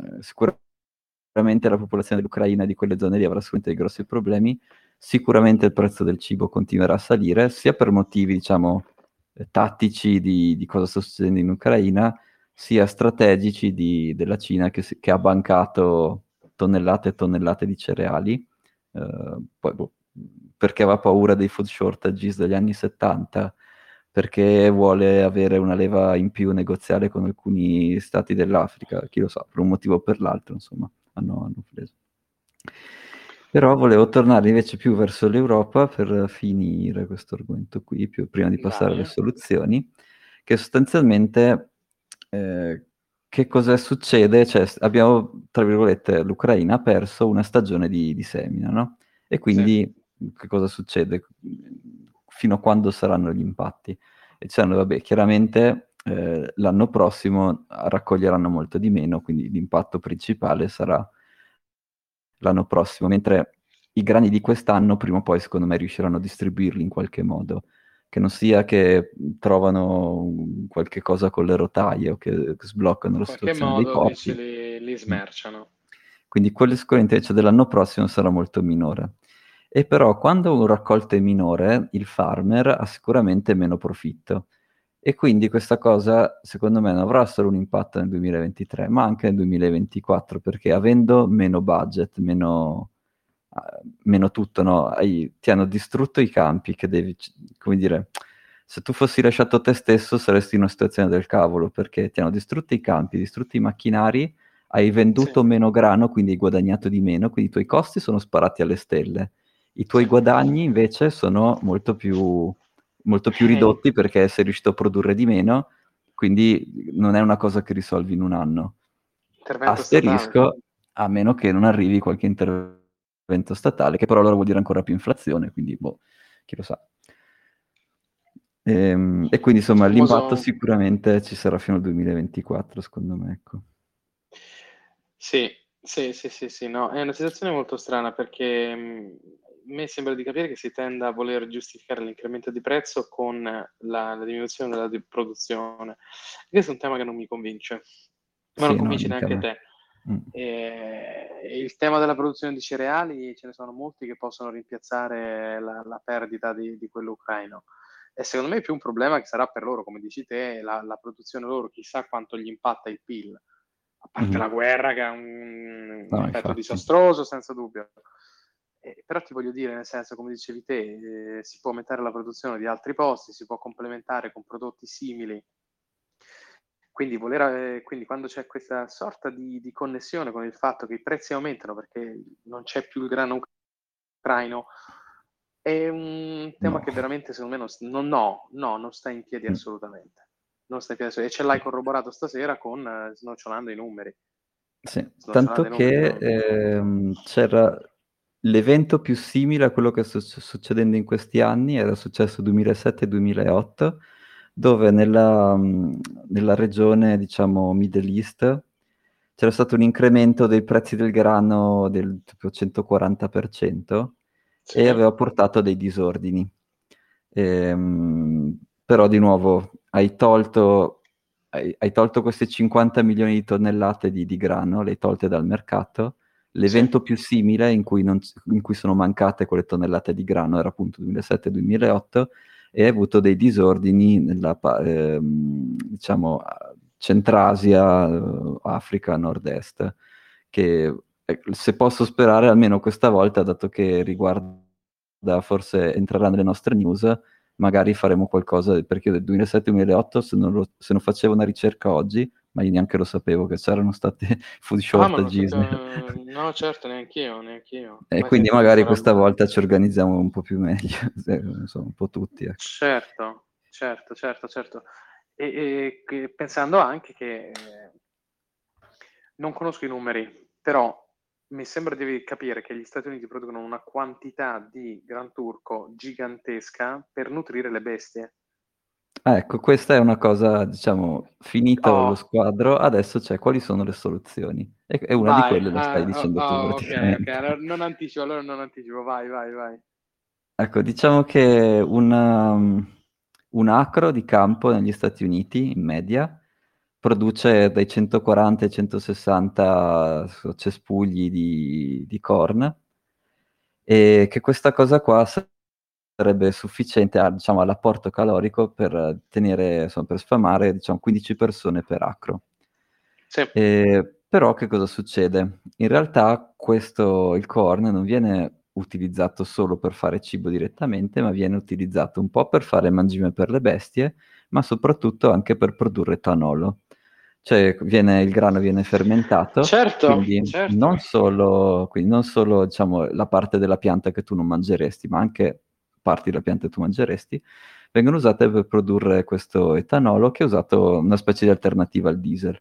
eh, sicuramente la popolazione dell'Ucraina e di quelle zone lì avrà sicuramente dei grossi problemi, sicuramente il prezzo del cibo continuerà a salire, sia per motivi, diciamo, eh, tattici di, di cosa sta succedendo in Ucraina, sia strategici di, della Cina che, che, ha bancato tonnellate e tonnellate di cereali, eh, poi, boh, perché aveva paura dei food shortages degli anni 70, perché vuole avere una leva in più negoziale con alcuni stati dell'Africa, chi lo sa, per un motivo o per l'altro, insomma, hanno, hanno preso. Però volevo tornare invece più verso l'Europa per finire questo argomento qui, più, prima di passare Vai. alle soluzioni, che sostanzialmente eh, che cosa succede? Cioè, abbiamo, tra virgolette, l'Ucraina ha perso una stagione di, di semina, no? E quindi sì. che cosa succede? Fino a quando saranno gli impatti. E dicendo, vabbè, chiaramente eh, l'anno prossimo raccoglieranno molto di meno, quindi l'impatto principale sarà l'anno prossimo, mentre i grani di quest'anno prima o poi secondo me riusciranno a distribuirli in qualche modo, che non sia che trovano qualche cosa con le rotaie o che, sbloccano la situazione dei porti. Li, li smerciano. Quindi quello sicuramente invece dell'anno prossimo sarà molto minore. E però quando un raccolto è minore, il farmer ha sicuramente meno profitto. E quindi questa cosa, secondo me, non avrà solo un impatto nel 2023, ma anche nel 2024, perché avendo meno budget, meno, uh, meno tutto, no? Hai, ti hanno distrutto i campi, che devi, come dire, se tu fossi lasciato te stesso saresti in una situazione del cavolo, perché ti hanno distrutto i campi, distrutti i macchinari, hai venduto sì. meno grano, quindi hai guadagnato di meno, quindi i tuoi costi sono sparati alle stelle i tuoi guadagni invece sono molto più, molto più ridotti perché sei riuscito a produrre di meno, quindi non è una cosa che risolvi in un anno. Intervento Asterisco, statale. a meno che non arrivi qualche intervento statale, che però allora vuol dire ancora più inflazione, quindi boh, chi lo sa. E, ehm, e quindi insomma l'impatto sicuramente ci sarà fino al 2024, secondo me. Ecco. Sì, sì, sì, sì, sì, no, è una situazione molto strana perché me sembra di capire che si tenda a voler giustificare l'incremento di prezzo con la, la diminuzione della di produzione. Questo è un tema che non mi convince, ma sì, non convince no, neanche te. Mm. E, il tema della produzione di cereali ce ne sono molti che possono rimpiazzare la, la perdita di, di, quello ucraino. E secondo me è più un problema che sarà per loro, come dici te, la, la produzione loro, chissà quanto gli impatta il PIL. A parte mm. la guerra che ha un, no, effetto infatti. disastroso, senza dubbio. Eh, però ti voglio dire, nel senso, come dicevi te, eh, si può aumentare la produzione di altri posti, si può complementare con prodotti simili. Quindi, voler, eh, quindi quando c'è questa sorta di, di, connessione con il fatto che i prezzi aumentano perché non c'è più il grano ucraino, è un tema no. che veramente secondo me non, no, no, non sta in piedi mm. assolutamente. Non sta in piedi assolutamente. E ce l'hai corroborato stasera con eh, snocciolando i numeri. Sì, tanto che ehm, c'era L'evento più simile a quello che sta succedendo in questi anni era successo 2007-2008, dove nella, nella regione, diciamo, Middle East c'era stato un incremento dei prezzi del grano del tipo 140% sì. e aveva portato a dei disordini. Ehm, però di nuovo hai tolto, hai, hai tolto, queste 50 milioni di tonnellate di, di grano, le hai tolte dal mercato L'evento più simile in cui, non, in cui, sono mancate quelle tonnellate di grano era appunto 2007-2008 e ha avuto dei disordini nella, eh, diciamo, Centrasia, Africa, Nord-Est, che eh, se posso sperare almeno questa volta, dato che riguarda, forse entrerà nelle nostre news, magari faremo qualcosa, perché io del 2007-2008 se se non facevo una ricerca oggi ma io neanche lo sapevo che c'erano state food shortages. Ah, no, certo, neanche io, neanche io. E ma quindi magari questa roba... volta ci organizziamo un po' più meglio, insomma, un po' tutti. Ecco. Certo, certo, certo, certo. E, e pensando anche che non conosco i numeri, però mi sembra di capire che gli Stati Uniti producono una quantità di Gran Turco gigantesca per nutrire le bestie. Ah, ecco, questa è una cosa, diciamo, finito oh. lo squadro, adesso c'è quali sono le soluzioni. E, e una vai. di quelle lo stai ah, dicendo oh, tu oh. Ok, ok, allora non anticipo, allora non anticipo, vai, vai, vai. Ecco, diciamo che una, um, un acro di campo negli Stati Uniti, in media, produce dai 140 ai 160 cespugli di, di corn e che questa cosa qua sarebbe sufficiente a, diciamo, all'apporto calorico per tenere, insomma, per sfamare diciamo, 15 persone per acro. Sì. E, però che cosa succede? In realtà questo, il corn non viene utilizzato solo per fare cibo direttamente, ma viene utilizzato un po' per fare mangime per le bestie, ma soprattutto anche per produrre etanolo. Cioè viene, il grano viene fermentato, certo, quindi certo. non solo, quindi non solo diciamo, la parte della pianta che tu non mangeresti, ma anche parti della pianta che tu mangeresti, vengono usate per produrre questo etanolo che è usato una specie di alternativa al diesel.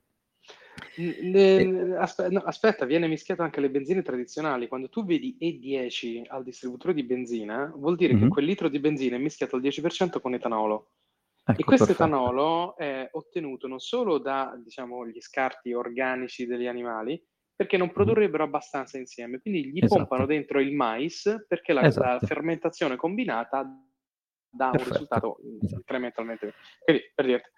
Le, aspe- no, aspetta, viene mischiato anche le benzine tradizionali. Quando tu vedi E10 al distributore di benzina, vuol dire mm-hmm. che quel litro di benzina è mischiato al 10% con etanolo. Ecco, e questo perfetto. etanolo è ottenuto non solo da, diciamo, gli scarti organici degli animali, perché non produrrebbero abbastanza insieme. Quindi gli esatto. pompano dentro il mais perché la, esatto. la fermentazione combinata dà Perfetto. un risultato esatto. incrementalmente. Quindi, per dirti.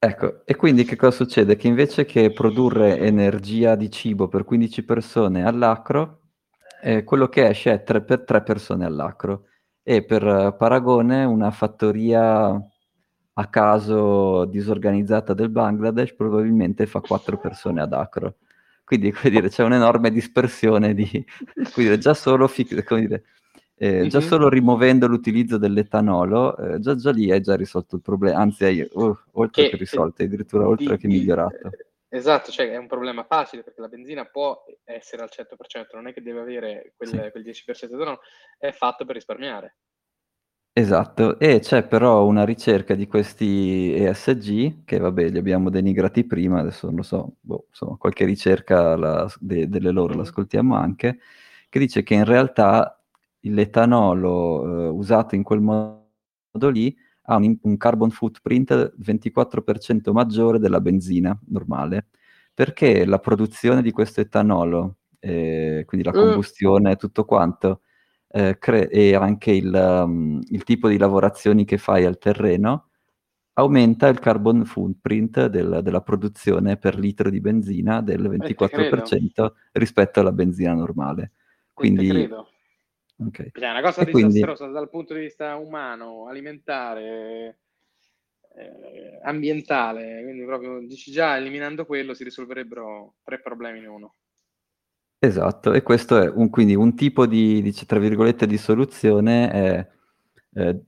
Ecco, e quindi che cosa succede? Che invece che produrre energia di cibo per 15 persone all'acro, eh, quello che esce è 3 per 3 persone all'acro. E per paragone, una fattoria a caso disorganizzata del Bangladesh probabilmente fa 4 persone ad acro. Quindi, come dire, c'è un'enorme dispersione di... Quindi già solo... Dire, eh, mm-hmm. Già solo rimuovendo l'utilizzo dell'etanolo, eh, già, già, lì hai già risolto il problema, anzi hai, uh, oltre che, che risolto, addirittura oltre di, che migliorato. Esatto, cioè è un problema facile perché la benzina può essere al 100%, non è che deve avere quel, sì. quel 10% di etanolo, è fatto per risparmiare. Esatto, e c'è però una ricerca di questi ESG, che vabbè li abbiamo denigrati prima, adesso non lo so, boh, insomma qualche ricerca la, de, delle loro mm. l'ascoltiamo anche, che dice che in realtà l'etanolo eh, usato in quel modo lì ha un, un, carbon footprint 24% maggiore della benzina normale, perché la produzione di questo etanolo, eh, quindi la mm. combustione e tutto quanto, eh, cre- e anche il, um, il, tipo di lavorazioni che fai al terreno, aumenta il carbon footprint del, della produzione per litro di benzina del 24% rispetto alla benzina normale. Quindi Okay. Cioè, è una cosa e disastrosa quindi... dal punto di vista umano, alimentare, eh, ambientale, quindi proprio dici già eliminando quello si risolverebbero tre problemi in uno. Esatto, e questo è un, quindi un tipo di, di, tra virgolette, di soluzione è eh,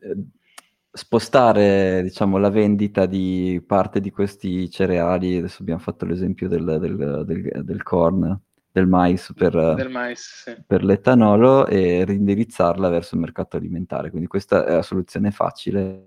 spostare diciamo, la vendita di parte di questi cereali, adesso abbiamo fatto l'esempio del, del, del, del corn, del mais per, del mais, sì. per l'etanolo e rindirizzarla verso il mercato alimentare. Quindi questa è la soluzione facile.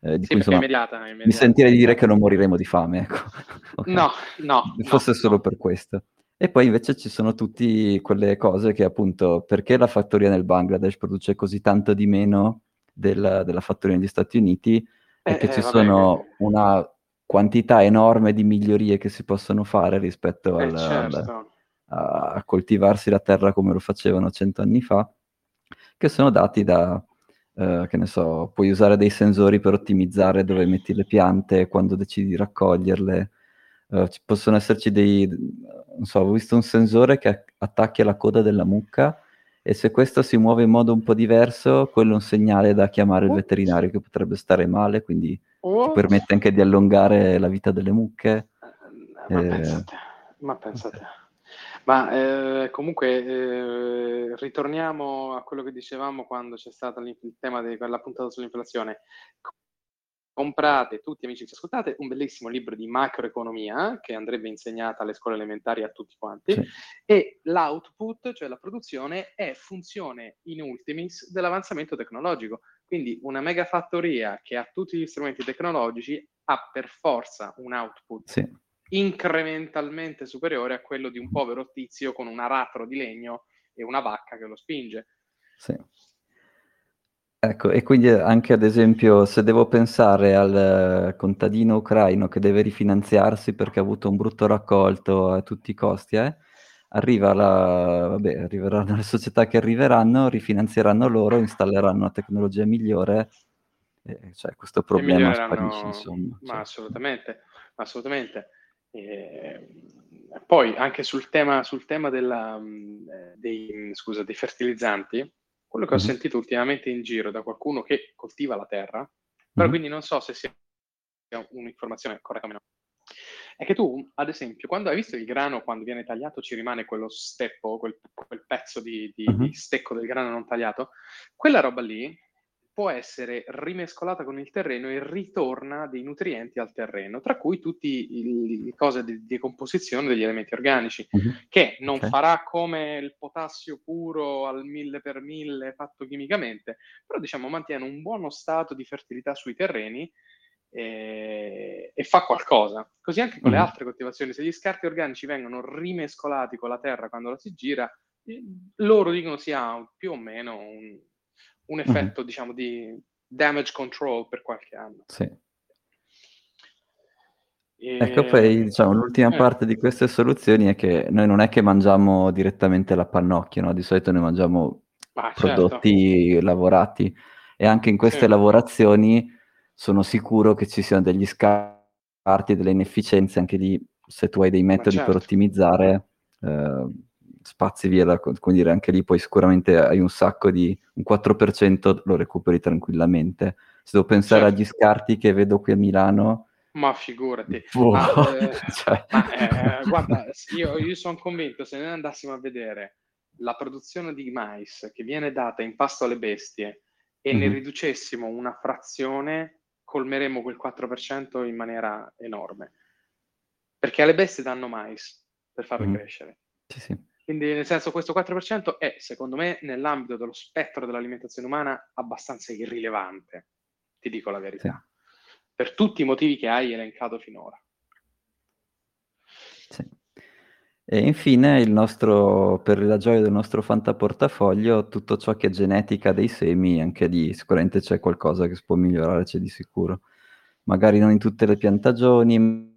Eh, di sì, cui, insomma, immediata, immediata, mi sentirei di dire che non moriremo di fame. Ecco. okay. No, no. Fosse no, solo no. per questo. E poi invece ci sono tutte quelle cose che appunto, perché la fattoria nel Bangladesh produce così tanto di meno della, della fattoria negli Stati Uniti, eh, e che ci vabbè, sono una quantità enorme di migliorie che si possono fare rispetto eh, al, certo. a, a, coltivarsi la terra come lo facevano cento anni fa, che sono dati da, eh, che ne so, puoi usare dei sensori per ottimizzare dove metti le piante, quando decidi di raccoglierle. Uh, ci possono esserci dei, non so, ho visto un sensore che attacchi alla coda della mucca e se questo si muove in modo un po' diverso, quello è un segnale da chiamare il veterinario che potrebbe stare male, quindi oh. ti permette anche di allungare la vita delle mucche. Ma eh, pensate, ma pensate. Ma eh, comunque eh, ritorniamo a quello che dicevamo quando c'è stato il tema della puntata sull'inflazione comprate, tutti amici che ci ascoltate, un bellissimo libro di macroeconomia che andrebbe insegnata alle scuole elementari a tutti quanti sì. e l'output, cioè la produzione, è funzione in ultimis dell'avanzamento tecnologico. Quindi una mega fattoria che ha tutti gli strumenti tecnologici ha per forza un output sì. incrementalmente superiore a quello di un povero tizio con un aratro di legno e una vacca che lo spinge. Sì. Ecco, e quindi anche ad esempio se devo pensare al contadino ucraino che deve rifinanziarsi perché ha avuto un brutto raccolto a tutti i costi, eh, arriva la, vabbè, arriveranno le società che arriveranno, rifinanzieranno loro, installeranno una tecnologia migliore, e, cioè questo problema sparisce, insomma. Ma cioè. assolutamente, assolutamente. E, poi anche sul tema, sul tema della, dei, scusa, dei fertilizzanti, quello che ho mm-hmm. sentito ultimamente in giro da qualcuno che coltiva la terra, però mm-hmm. quindi non so se sia un'informazione corretta o meno, è che tu, ad esempio, quando hai visto il grano, quando viene tagliato, ci rimane quello steppo, quel, quel pezzo di, di, uh-huh. di stecco del grano non tagliato, quella roba lì può essere rimescolata con il terreno e ritorna dei nutrienti al terreno, tra cui tutte le cose di decomposizione degli elementi organici, uh-huh. che non okay. farà come il potassio puro al mille per mille fatto chimicamente, però diciamo mantiene un buono stato di fertilità sui terreni e, e fa qualcosa. Così anche con uh-huh. le altre coltivazioni, se gli scarti organici vengono rimescolati con la terra quando la si gira, loro dicono si ha più o meno un un effetto, mm-hmm. diciamo, di damage control per qualche anno. Sì. E... Ecco, poi diciamo, l'ultima eh. parte di queste soluzioni è che noi non è che mangiamo direttamente la pannocchia, no? di solito noi mangiamo ah, prodotti certo. lavorati e anche in queste certo. lavorazioni sono sicuro che ci siano degli scarti, delle inefficienze, anche lì se tu hai dei metodi certo. per ottimizzare, eh, spazi via, da, come dire, anche lì poi sicuramente hai un sacco di, un 4% lo recuperi tranquillamente. Se devo pensare certo. agli scarti che vedo qui a Milano... Ma figurati. Oh. Ma, eh, cioè... ma, eh, guarda, io, io sono convinto, se noi andassimo a vedere la produzione di mais che viene data in pasto alle bestie e mm-hmm. ne mhm. riducessimo una frazione, colmeremo quel 4% in maniera enorme. Perché alle bestie danno mais per farle mm-hmm. crescere. Sì, sì. Quindi nel senso questo 4% è, secondo me, nell'ambito dello spettro dell'alimentazione umana abbastanza irrilevante, ti dico la verità, sì. per tutti i motivi che hai elencato finora. Sì. E infine, il nostro, per la gioia del nostro fantaportafoglio, tutto ciò che è genetica dei semi, anche lì sicuramente c'è qualcosa che si può migliorare, c'è di sicuro. Magari non in tutte le piantagioni,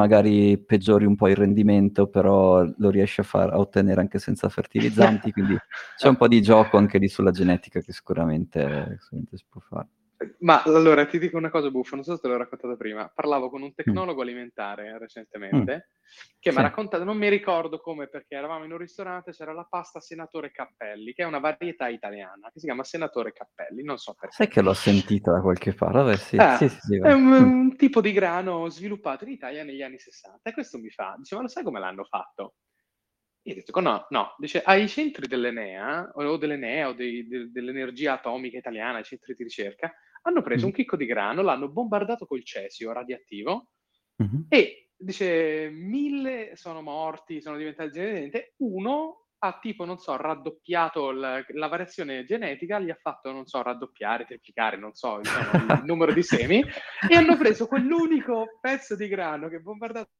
magari peggiori un po' il rendimento, però lo riesci a, far, a ottenere anche senza fertilizzanti, quindi c'è un po' di gioco anche lì sulla genetica che sicuramente, sicuramente si può fare. Ma allora ti dico una cosa buffa, non so se te l'ho raccontata prima. Parlavo con un tecnologo mm. alimentare recentemente mm. che sì. mi ha raccontato, non mi ricordo come, perché eravamo in un ristorante, c'era la pasta Senatore Cappelli, che è una varietà italiana che si chiama Senatore Cappelli. Non so perché. Sai che l'ho sentita da qualche parte? Vabbè, sì, ah, sì, sì, è un, mm. un, tipo di grano sviluppato in Italia negli anni 60 e questo mi fa, dice, ma lo sai come l'hanno fatto? Io ho detto, no, no, dice, ai centri dell'Enea, o dell'Enea, o dei, de, dell'energia atomica italiana, ai centri di ricerca, hanno preso mm. un chicco di grano, l'hanno bombardato col cesio radioattivo mm-hmm. e dice mille sono morti, sono diventati geneticamente, uno ha tipo, non so, raddoppiato la, la, variazione genetica, gli ha fatto, non so, raddoppiare, triplicare, non so, diciamo, il numero di semi, e hanno preso quell'unico pezzo di grano che bombardato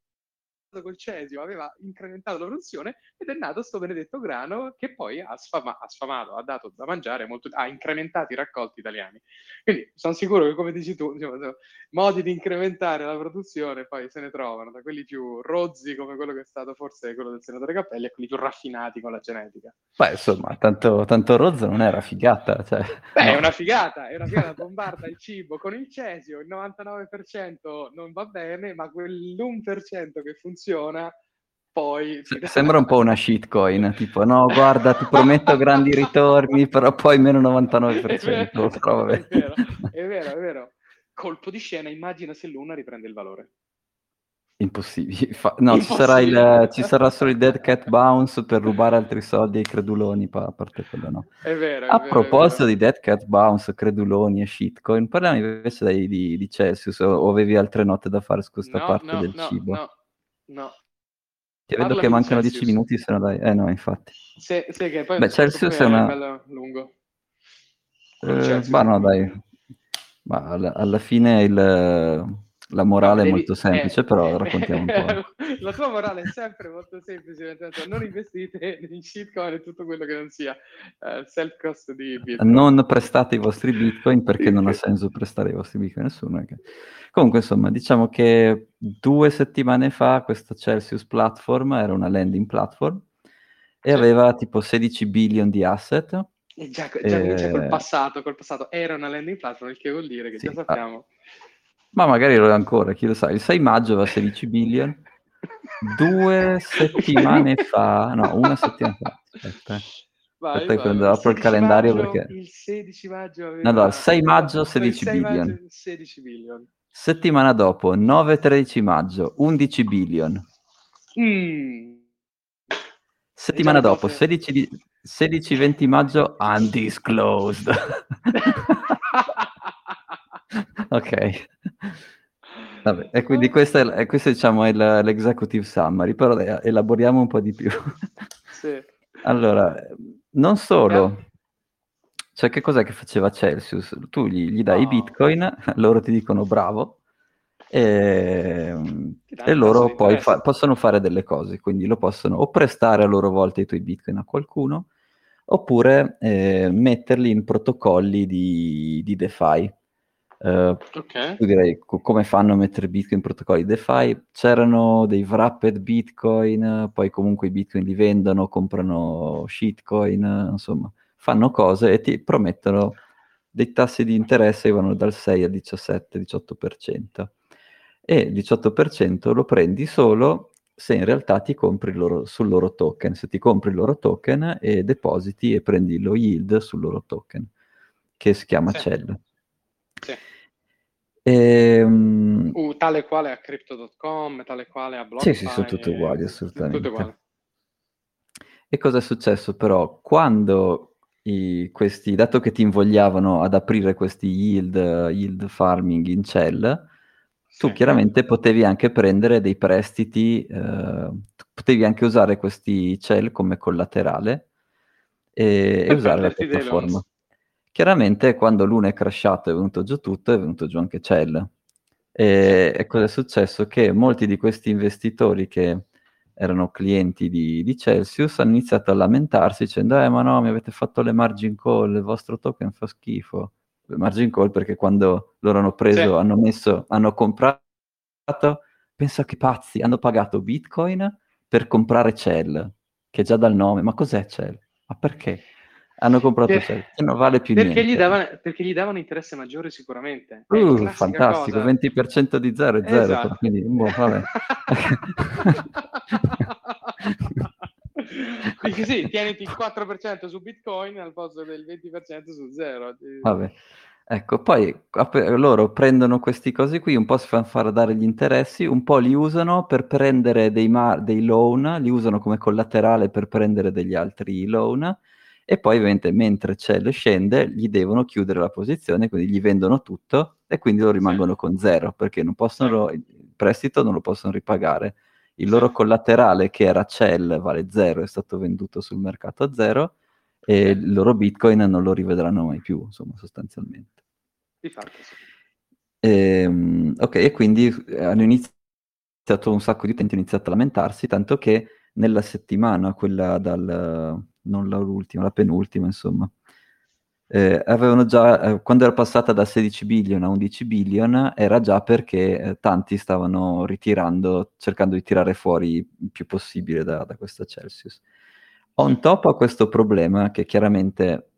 col cesio aveva incrementato la produzione ed è nato questo benedetto grano che poi ha, sfama- ha, sfamato, ha dato da mangiare, molto, ha incrementato i raccolti italiani. Quindi sono sicuro che, come dici tu, diciamo, modi di incrementare la produzione poi se ne trovano, da quelli più rozzi come quello che è stato forse quello del senatore Cappelli a quelli più raffinati con la genetica. Beh, insomma, tanto, tanto rozzo non era figata. Cioè, Beh, no. è una figata, è una figata, bombarda il cibo con il cesio, il 99% non va bene, ma quell'1% che funziona funziona, poi... Sembra un po' una shitcoin, tipo no, guarda, ti prometto grandi ritorni, però poi meno 99%. È vero, è, vero, è vero, è vero. Colpo di scena, immagina se Luna riprende il valore. Impossibile. Fa... No, Impossibile. Ci, sarà il, ci, sarà solo il Dead Cat Bounce per rubare altri soldi ai creduloni, a parte quello no. È vero. È a vero, proposito di Dead Cat Bounce, creduloni e shitcoin, parliamo invece di, di Celsius o avevi altre note da fare su questa no, parte no, del no, cibo? No, no. Ti vedo che mancano 10 minuti, se no dai. Eh no, infatti. Sì, sì che poi Beh, Celsius è una... bello lungo. Eh, ma no, dai. Ma alla, alla fine il, la morale devi... è molto semplice, eh, però raccontiamo un po'. la tua morale è sempre molto semplice, non investite in shitcoin e tutto quello che non sia uh, self-cost di Bitcoin. Non prestate i vostri Bitcoin perché non ha senso prestare i vostri Bitcoin a nessuno. Comunque, insomma, diciamo che due settimane fa questa Celsius Platform era una landing platform e aveva tipo 16 billion di asset. E già, già e... col passato, col passato era una landing platform, il che vuol dire che sì, già sappiamo. Ah, ma magari lo è ancora, chi lo sa. Il 6 maggio aveva 16 billion. Due settimane fa, no, una settimana fa. Aspetta. Vai, Aspetta vai, quando apro il calendario maggio, perché... Il 16 maggio aveva... Allora, 6 maggio 16 6 billion. Maggio, 16 billion. Settimana dopo, 9-13 maggio, 11 billion. Mm. Settimana dopo, 16 di... 16-20 maggio undisclosed. ok. Vabbè, e quindi questo, è, questo diciamo, è l'executive summary, però elaboriamo un po' di più. Sì. Allora, non solo, cioè che cos'è che faceva Celsius? Tu gli, gli dai i bitcoin, loro ti dicono bravo, e, e loro poi fa, possono fare delle cose, quindi lo possono o prestare a loro volta i tuoi bitcoin a qualcuno, oppure eh, metterli in protocolli di, di DeFi. Uh, okay. direi co- come fanno a mettere Bitcoin in protocolli DeFi? C'erano dei wrapped Bitcoin, poi comunque i Bitcoin li vendono, comprano shitcoin, insomma, fanno cose e ti promettono dei tassi di interesse che vanno dal 6 al 17-18% e il 18% lo prendi solo se in realtà ti compri loro, sul loro token, se ti compri il loro token e depositi e prendi lo yield sul loro token, che si chiama sì. Cell. Sì. E, um, uh, tale quale a crypto.com, tale quale a BlockFi. Sì, sì, sono tutte uguali, assolutamente. Tutte uguali. E cosa è successo però? Quando i, questi, dato che ti invogliavano ad aprire questi yield, yield farming in Cell, tu sì. chiaramente potevi anche prendere dei prestiti, eh, potevi anche usare questi cell come collaterale e, e usare la piattaforma. Chiaramente quando l'uno è crashato è venuto giù tutto, è venuto giù anche cell. E, e cosa è successo? Che molti di questi investitori che erano clienti di, di, Celsius hanno iniziato a lamentarsi dicendo eh ma no mi avete fatto le margin call, il vostro token fa schifo margin call perché quando loro hanno preso, sì. hanno messo, hanno comprato, pensa che pazzi, hanno pagato Bitcoin per comprare Cell, che già dal nome, ma cos'è Cell? Ma perché? Hanno comprato per, che non vale più perché niente. Gli davano, perché gli davano interesse maggiore sicuramente. Uh, fantastico, cosa. 20% di zero è zero, esatto. quindi boh, vabbè. Dici sì, tieniti il 4% su Bitcoin al posto del 20% su zero. Vabbè. Ecco, poi loro prendono questi cosi qui, un po' si fanno fare dare gli interessi, un po' li usano per prendere dei, mar- dei loan, li usano come collaterale per prendere degli altri loan e poi ovviamente mentre c'è le scende gli devono chiudere la posizione, quindi gli vendono tutto e quindi loro rimangono con zero perché non possono, il prestito non lo possono ripagare. Il loro collaterale che era Cell vale zero, è stato venduto sul mercato a zero e il loro Bitcoin non lo rivedranno mai più, insomma, sostanzialmente. Di fatto, sì. E, ehm, ok, e quindi hanno iniziato un sacco di utenti, hanno iniziato a lamentarsi, tanto che nella settimana, quella dal, non l'ultima, la penultima, insomma, eh, avevano già, eh, quando era passata da 16 billion a 11 billion, era già perché eh, tanti stavano ritirando, cercando di tirare fuori il più possibile da, da questa Celsius. On top a questo problema, che chiaramente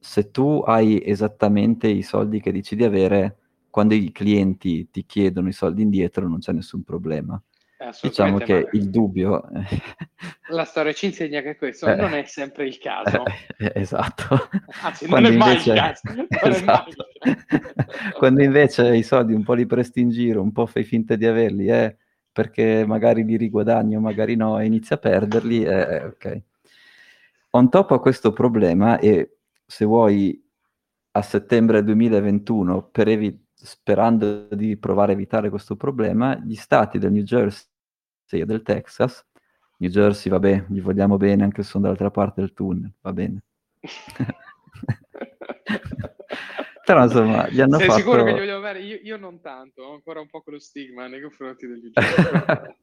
se tu hai esattamente i soldi che dici di avere, quando i clienti ti chiedono i soldi indietro non c'è nessun problema. Diciamo che ma... il dubbio... La storia ci insegna che questo eh, non è sempre il caso. Eh, esatto. Anzi, non è mai invece... il caso. Esatto. Quando invece i soldi un po' li presti in giro, un po' fai finta di averli, eh, perché magari li riguadagno, magari no, e inizi a perderli, eh, eh, ok. On top a questo problema, e se vuoi a settembre 2021, per evitare sperando di provare a evitare questo problema, gli stati del New Jersey e del Texas, New Jersey, vabbè, gli vogliamo bene anche se sono dall'altra parte del tunnel, va bene. Però insomma, gli hanno Sei fatto... sicuro che gli vogliamo bene? Io, io, non tanto, ho ancora un po' quello stigma nei confronti del New Jersey.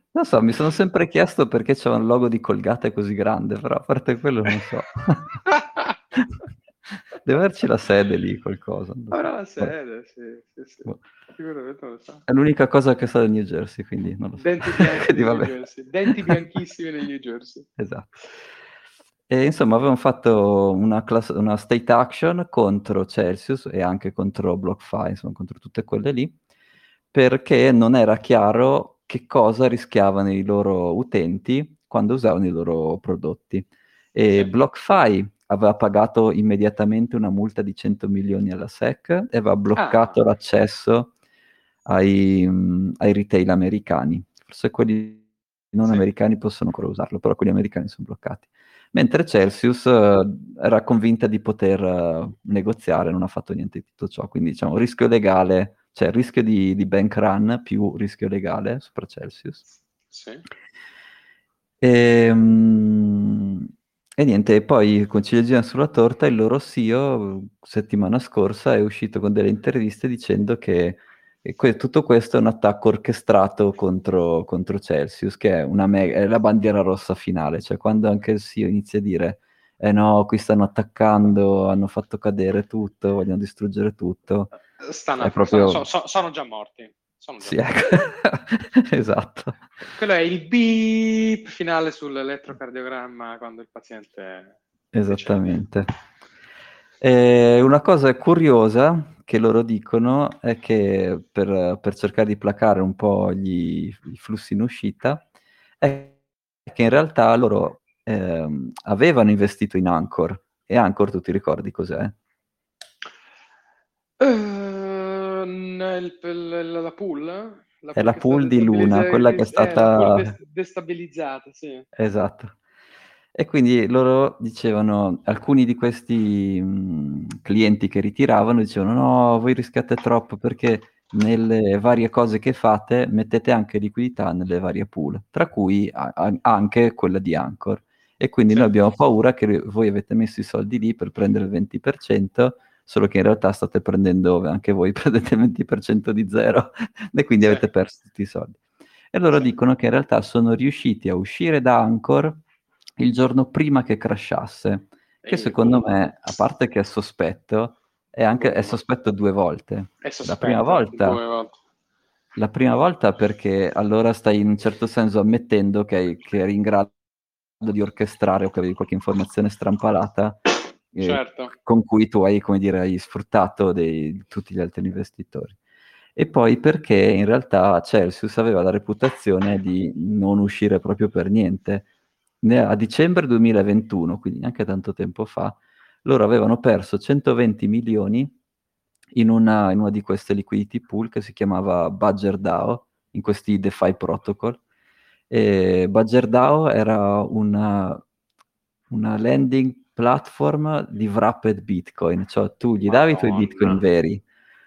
non so, mi sono sempre chiesto perché c'è un logo di Colgate così grande, però a parte quello non so. Deve averci la sede lì, qualcosa. Avrà la sede, sì, sì, sì. Boh. È l'unica cosa che sa del New Jersey, quindi non lo so. Denti bianchi nel New Jersey. Denti bianchissimi nel New Jersey. Esatto. E insomma avevamo fatto una, class- una, state action contro Celsius e anche contro BlockFi, insomma contro tutte quelle lì, perché non era chiaro che cosa rischiavano i loro utenti quando usavano i loro prodotti. E BlockFi aveva pagato immediatamente una multa di 100 milioni alla SEC e aveva bloccato ah. l'accesso ai, ai, retail americani. Forse quelli non sì. americani possono ancora usarlo, però quelli americani sono bloccati. mentre Celsius uh, era convinta di poter uh, negoziare, non ha fatto niente di tutto ciò, quindi diciamo rischio legale, cioè rischio di, di bank run più rischio legale sopra Celsius. Sì. E, um, e niente, poi con ciliegina sulla torta il loro CEO settimana scorsa è uscito con delle interviste dicendo che que- tutto questo è un attacco orchestrato contro, contro Celsius, che è, una me- è la bandiera rossa finale, cioè quando anche il CEO inizia a dire eh no, qui stanno attaccando, hanno fatto cadere tutto, vogliono distruggere tutto. Stanno, proprio... sono, sono, sono già morti. Sono sì, ecco. esatto. Quello è il beep finale sull'elettrocardiogramma quando il paziente... Esattamente. E una cosa curiosa che loro dicono è che per, per cercare di placare un po' gli, i flussi in uscita è che in realtà loro ehm, avevano investito in Anchor e Anchor tu ti ricordi cos'è? Uh, nel, la pool? La è la pool di Luna, quella che è stata... È destabilizzata, sì. Esatto. E quindi loro dicevano, alcuni di questi mh, clienti che ritiravano dicevano no, voi rischiate troppo perché nelle varie cose che fate mettete anche liquidità nelle varie pool, tra cui a- a- anche quella di Anchor. E quindi sì. noi abbiamo paura che voi avete messo i soldi lì per prendere il 20%, solo che in realtà state prendendo, anche voi prendete il 20% di zero e quindi avete perso tutti i soldi. E loro dicono che in realtà sono riusciti a uscire da Anchor il giorno prima che crashasse, che secondo me, a parte che è sospetto, è anche è sospetto due volte. Sospetto, la prima volta la prima volta perché allora stai in un certo senso ammettendo che, che eri in grado di orchestrare o che avevi qualche informazione strampalata eh, certo. con cui tu hai, come dire, hai sfruttato dei, tutti gli altri investitori. E poi perché in realtà Celsius aveva la reputazione di non uscire proprio per niente a dicembre 2021, quindi neanche tanto tempo fa, loro avevano perso 120 milioni in una, in una di queste liquidity pool che si chiamava Badger DAO, in questi DeFi protocol. E Badger DAO era una, una landing platform di wrapped Bitcoin, cioè tu gli davi i tuoi Bitcoin veri,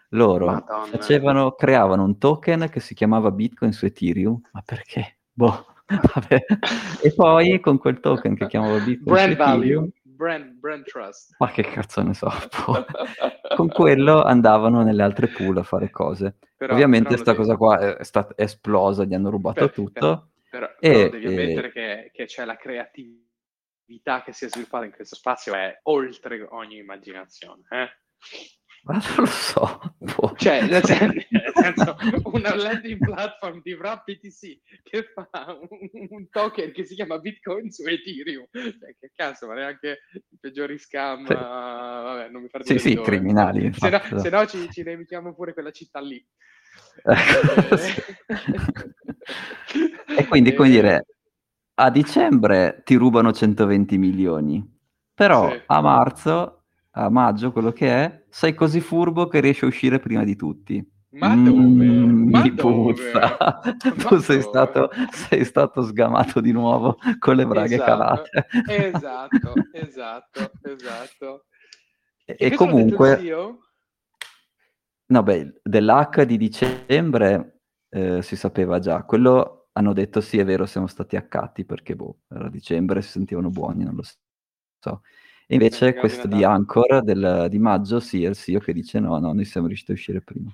loro facevano, creavano un token che si chiamava Bitcoin su Ethereum, ma perché? Boh, Vabbè. E poi con quel token che chiamavo Bitcoin brand value, brand, brand trust. Ma che cazzo ne so. con quello andavano nelle altre pool a fare cose. Però, Ovviamente questa cosa qua è stata esplosa, gli hanno rubato per, tutto. Però, però, e, devi ammettere e... che, che c'è la creatività che si è sviluppata in questo spazio è oltre ogni immaginazione. Eh? Ma non lo so. Boh. Cioè, nel senso, una landing platform di WrapBTC che fa un, un, token che si chiama Bitcoin su Ethereum. Cioè, che cazzo, ma neanche i peggiori scam. Sì. Uh, vabbè, non mi fate Sì, sì, dove. criminali. Se no, se no, ci, ci limitiamo pure quella città lì. e quindi, come dire, a dicembre ti rubano 120 milioni, però sì. a marzo a maggio, quello che è, sei così furbo che riesci a uscire prima di tutti. Ma dove? Mm, Ma mi dove? puzza. tu sei stato, sei stato, sgamato di nuovo con le braghe esatto, calate. esatto, esatto, esatto. E, e comunque... No, beh, dell'H di dicembre eh, si sapeva già. Quello hanno detto sì, è vero, siamo stati accatti perché, boh, era dicembre, si sentivano buoni, non lo so. E invece questo di Anchor del, di maggio sì, è il CEO che dice no, no, noi siamo riusciti a uscire prima.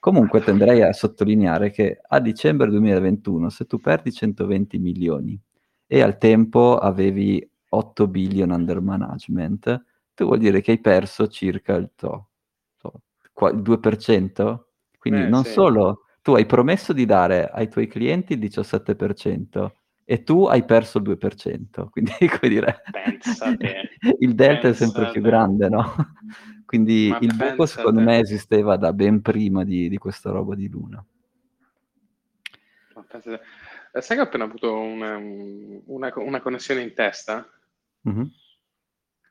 Comunque tenderei a sottolineare che a dicembre 2021, se tu perdi 120 milioni e al tempo avevi 8 billion under management, tu vuol dire che hai perso circa il, to, to, il 2%? Quindi Beh, non sì. solo tu hai promesso di dare ai tuoi clienti il 17%, e tu hai perso il 2%, quindi come dire, pensate, il delta pensate. è sempre più grande, no? quindi Ma il buco secondo me esisteva da ben prima di, di questa roba di Luna. Eh, sai che ho appena avuto una, una, una connessione in testa? Mm-hmm.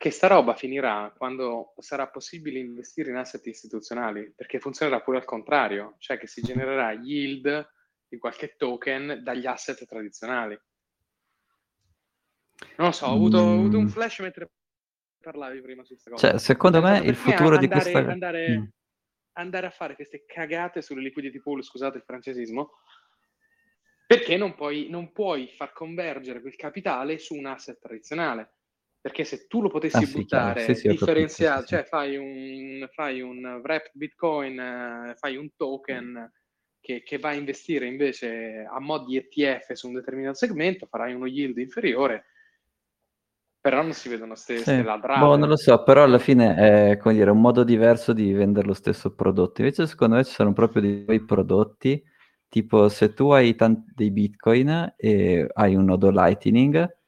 Che sta roba finirà quando sarà possibile investire in asset istituzionali, perché funzionerà pure al contrario, cioè che si genererà yield di qualche token dagli asset tradizionali. Non lo so, ho avuto, mm. ho avuto un flash mentre parlavi prima su questa cosa. Cioè, secondo me il futuro di questa... Andare, mm. andare a fare queste cagate sulle liquidity pool, scusate il francesismo, perché non puoi, non puoi far convergere quel capitale su un asset tradizionale. Perché se tu lo potessi ah, buttare sì, sì, differenziato, capito, sì, cioè fai un, fai un wrapped Bitcoin, eh, fai un token che, che, va a investire invece a mod di ETF su un determinato segmento, farai uno yield inferiore, però non si vedono stesse sì. ladrate. Boh, non lo so, però alla fine è come dire, un modo diverso di vendere lo stesso prodotto. Invece secondo me ci sono proprio dei prodotti, tipo se tu hai tanti, dei bitcoin e hai un nodo Lightning,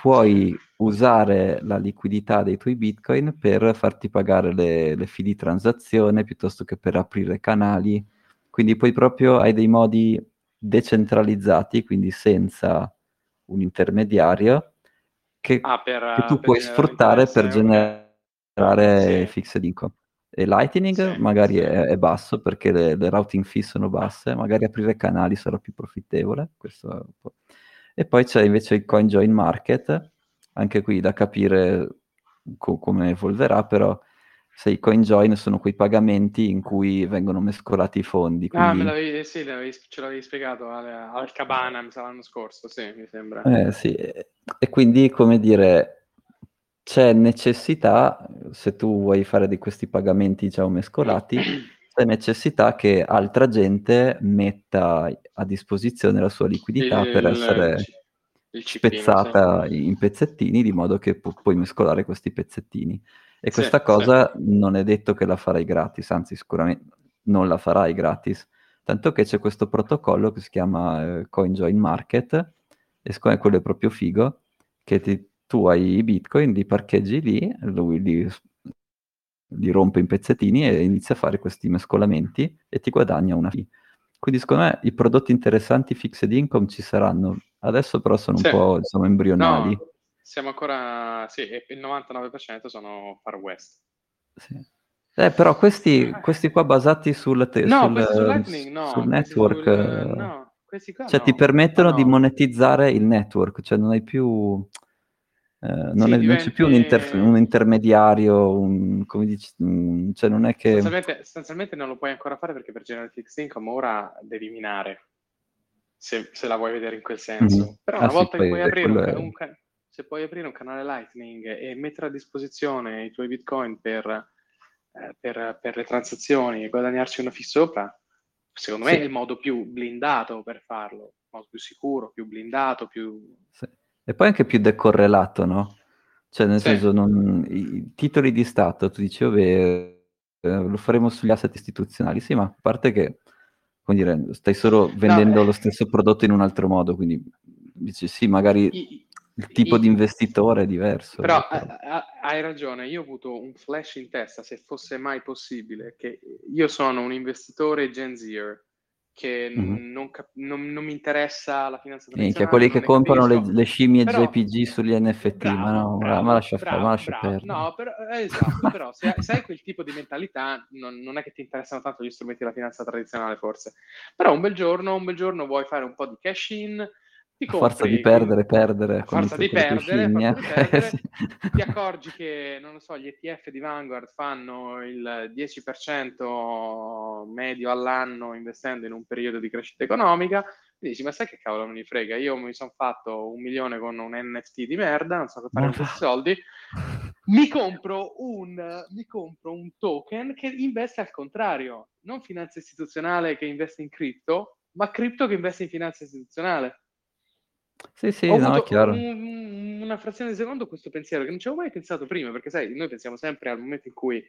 puoi usare la liquidità dei tuoi bitcoin per farti pagare le, le fee di transazione piuttosto che per aprire canali. Quindi poi proprio hai dei modi decentralizzati, quindi senza un intermediario, che, ah, per, che tu per puoi sfruttare per generare sì. fixed income. E Lightning sì, magari sì. È, è, basso perché le, le, routing fee sono basse, magari aprire canali sarà più profittevole. E poi c'è invece il CoinJoin Market, anche qui da capire co- come evolverà, però se i CoinJoin sono quei pagamenti in cui vengono mescolati i fondi. Quindi... Ah, me l'avevi, sì, l'avevi, ce l'avevi spiegato al, al Cabana, l'anno scorso, sì, mi sembra. Eh, sì, e quindi, come dire, c'è necessità, se tu vuoi fare di questi pagamenti già mescolati, c'è necessità che altra gente metta a disposizione la sua liquidità il, per essere... Il il spezzata sì. in pezzettini di modo che pu- puoi mescolare questi pezzettini. E sì, questa cosa sì. non è detto che la farai gratis, anzi sicuramente non la farai gratis, tanto che c'è questo protocollo che si chiama eh, CoinJoin Market, e siccome quello è proprio figo, che ti, tu hai i bitcoin, li parcheggi lì, lui li, li rompe in pezzettini e inizia a fare questi mescolamenti e ti guadagna una fee. Quindi secondo me i prodotti interessanti fixed income ci saranno, adesso però sono sì. un po' diciamo, embrionali. No, siamo ancora, sì, il 99% sono Far West. Sì. Eh, però questi, questi qua basati sul, te- no, sul, sul, Lightning, no, sul network, sul, no, cioè ti permettono di monetizzare il network, cioè non hai più eh, non, sì, è, diventi... non, c'è più un, inter- un intermediario, un, come dici, un, cioè non è che... Sostanzialmente, sostanzialmente, non lo puoi ancora fare perché per generare fixed income ora devi minare, se, se la vuoi vedere in quel senso. Mm-hmm. Però una ah, volta sì, che puoi aprire un, è... un, se puoi aprire un canale Lightning e mettere a disposizione i tuoi bitcoin per, eh, per, per le transazioni e guadagnarci una fee sopra, secondo me è il modo più blindato per farlo, il modo più sicuro, più blindato, più... Sì e poi anche più decorrelato, no? Cioè, nel sì. senso, non, i titoli di Stato, tu dici, vabbè, eh, lo faremo sugli asset istituzionali. Sì, ma a parte che, come dire, stai solo vendendo no, lo stesso prodotto in un altro modo, quindi dici, sì, magari i, il tipo i, di investitore è diverso. Però a, hai ragione, io ho avuto un flash in testa, se fosse mai possibile, che io sono un investitore Gen Zer, che mm-hmm. non, cap- non, non, mi interessa la finanza tradizionale. Che quelli che comprano le, le, scimmie però, JPG sugli NFT, bravo, ma no, bravo, ma lascia bravo, fare, ma lascia perdere. No, però, eh, esatto, però se, se, hai quel tipo di mentalità non, non, è che ti interessano tanto gli strumenti della finanza tradizionale forse, però un bel giorno, un bel giorno vuoi fare un po' di cash in, ti compri, forza di perdere, perdere. Forza di perdere, forza di perdere sì. ti accorgi che, non lo so, gli ETF di Vanguard fanno il 10% medio all'anno investendo in un periodo di crescita economica, e dici, ma sai che cavolo me ne frega? Io mi sono fatto un milione con un NFT di merda, non so che fare con questi soldi, mi compro, un, mi compro un token che investe al contrario, non finanza istituzionale che investe in cripto, ma cripto che investe in finanza istituzionale. Sì, sì, Ho no, è chiaro. un- una frazione di secondo questo pensiero che non ci avevo mai pensato prima, perché sai, noi pensiamo sempre al momento in cui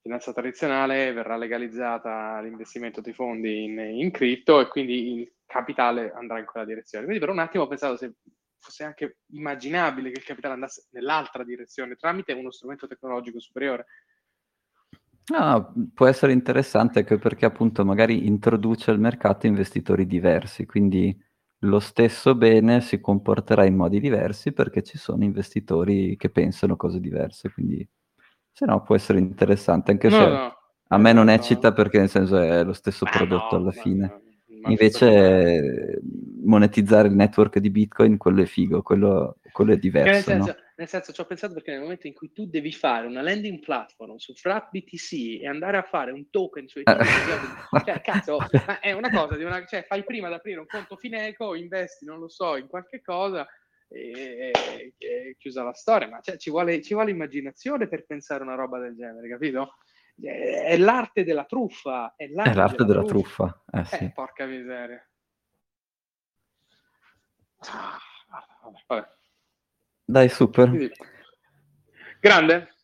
finanza tradizionale verrà legalizzata l'investimento dei fondi in, in cripto e quindi il capitale andrà in quella direzione. Quindi per un attimo ho pensato se fosse anche immaginabile che il capitale andasse nell'altra direzione tramite uno strumento tecnologico superiore. No, può essere interessante anche perché appunto magari introduce al mercato investitori diversi, quindi lo stesso bene si comporterà in modi diversi perché ci sono investitori che pensano cose diverse, quindi se no può essere interessante, anche no, se no. a me non eccita perché nel senso è lo stesso Beh, prodotto no, alla fine. Invece monetizzare il network di Bitcoin, quello è figo, quello quello è diverso. Nel senso, no? Nel senso, ci ho pensato perché nel momento in cui tu devi fare una landing platform su Frat BTC e andare a fare un token su Ethereum, cioè, cazzo, è una cosa di una, cioè, fai prima ad aprire un conto Fineco, investi, non lo so, in qualche cosa e, e, e chiusa la storia, ma cioè, ci, vuole, ci vuole immaginazione per pensare una roba del genere, capito? È l'arte della truffa. È l'arte, è l'arte della, della truffa. truffa. Eh, eh, sì. porca miseria. vabbè. Dai, super. Quindi, grande.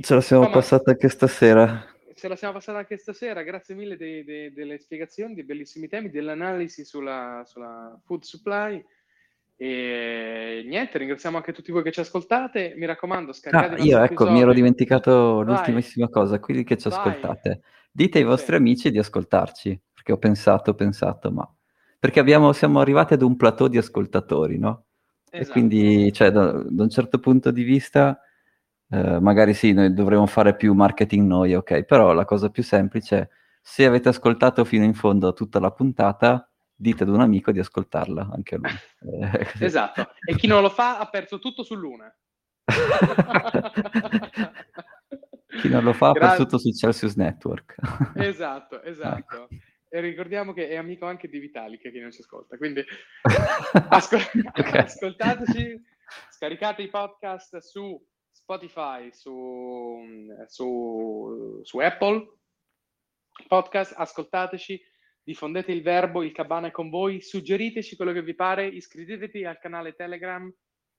Ce la siamo Thomas, passata anche stasera. Ce la siamo passata anche stasera. Grazie mille dei, dei, delle spiegazioni, dei bellissimi temi, dell'analisi sulla, sulla food supply. E niente, ringraziamo anche tutti voi che ci ascoltate. Mi raccomando, scaricate ah, io ecco, episodi. mi ero dimenticato Vai. l'ultimissima cosa, quelli che ci Vai. ascoltate. Dite ai vostri sì. amici di ascoltarci, perché ho pensato, ho pensato, ma perché abbiamo, siamo arrivati ad un plateau di ascoltatori, no? Esatto. E quindi, cioè, da, da, un certo punto di vista, eh, magari sì, noi dovremmo fare più marketing noi, ok, però la cosa più semplice è, se avete ascoltato fino in fondo tutta la puntata, dite ad un amico di ascoltarla, anche lui. Eh, esatto, e chi non lo fa ha perso tutto su Luna. chi non lo fa ha perso tutto su Celsius Network. esatto, esatto. E ricordiamo che è amico anche di Vitali, che non ci ascolta. Quindi ascol- okay. ascoltateci, scaricate i podcast su Spotify, su, su, su Apple Podcast, ascoltateci diffondete il verbo, il cabana è con voi, suggeriteci quello che vi pare, iscrivetevi al canale Telegram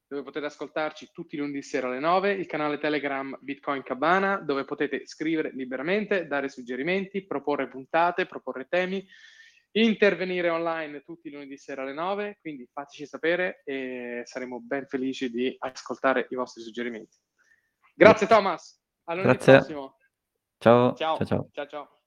dove potete ascoltarci tutti i lunedì sera alle 9, il canale Telegram Bitcoin Cabana dove potete scrivere liberamente, dare suggerimenti, proporre puntate, proporre temi, intervenire online tutti i lunedì sera alle 9, quindi fateci sapere e saremo ben felici di ascoltare i vostri suggerimenti. Grazie Thomas, a lunedì Grazie. prossimo. Ciao. Ciao. ciao. ciao. ciao, ciao.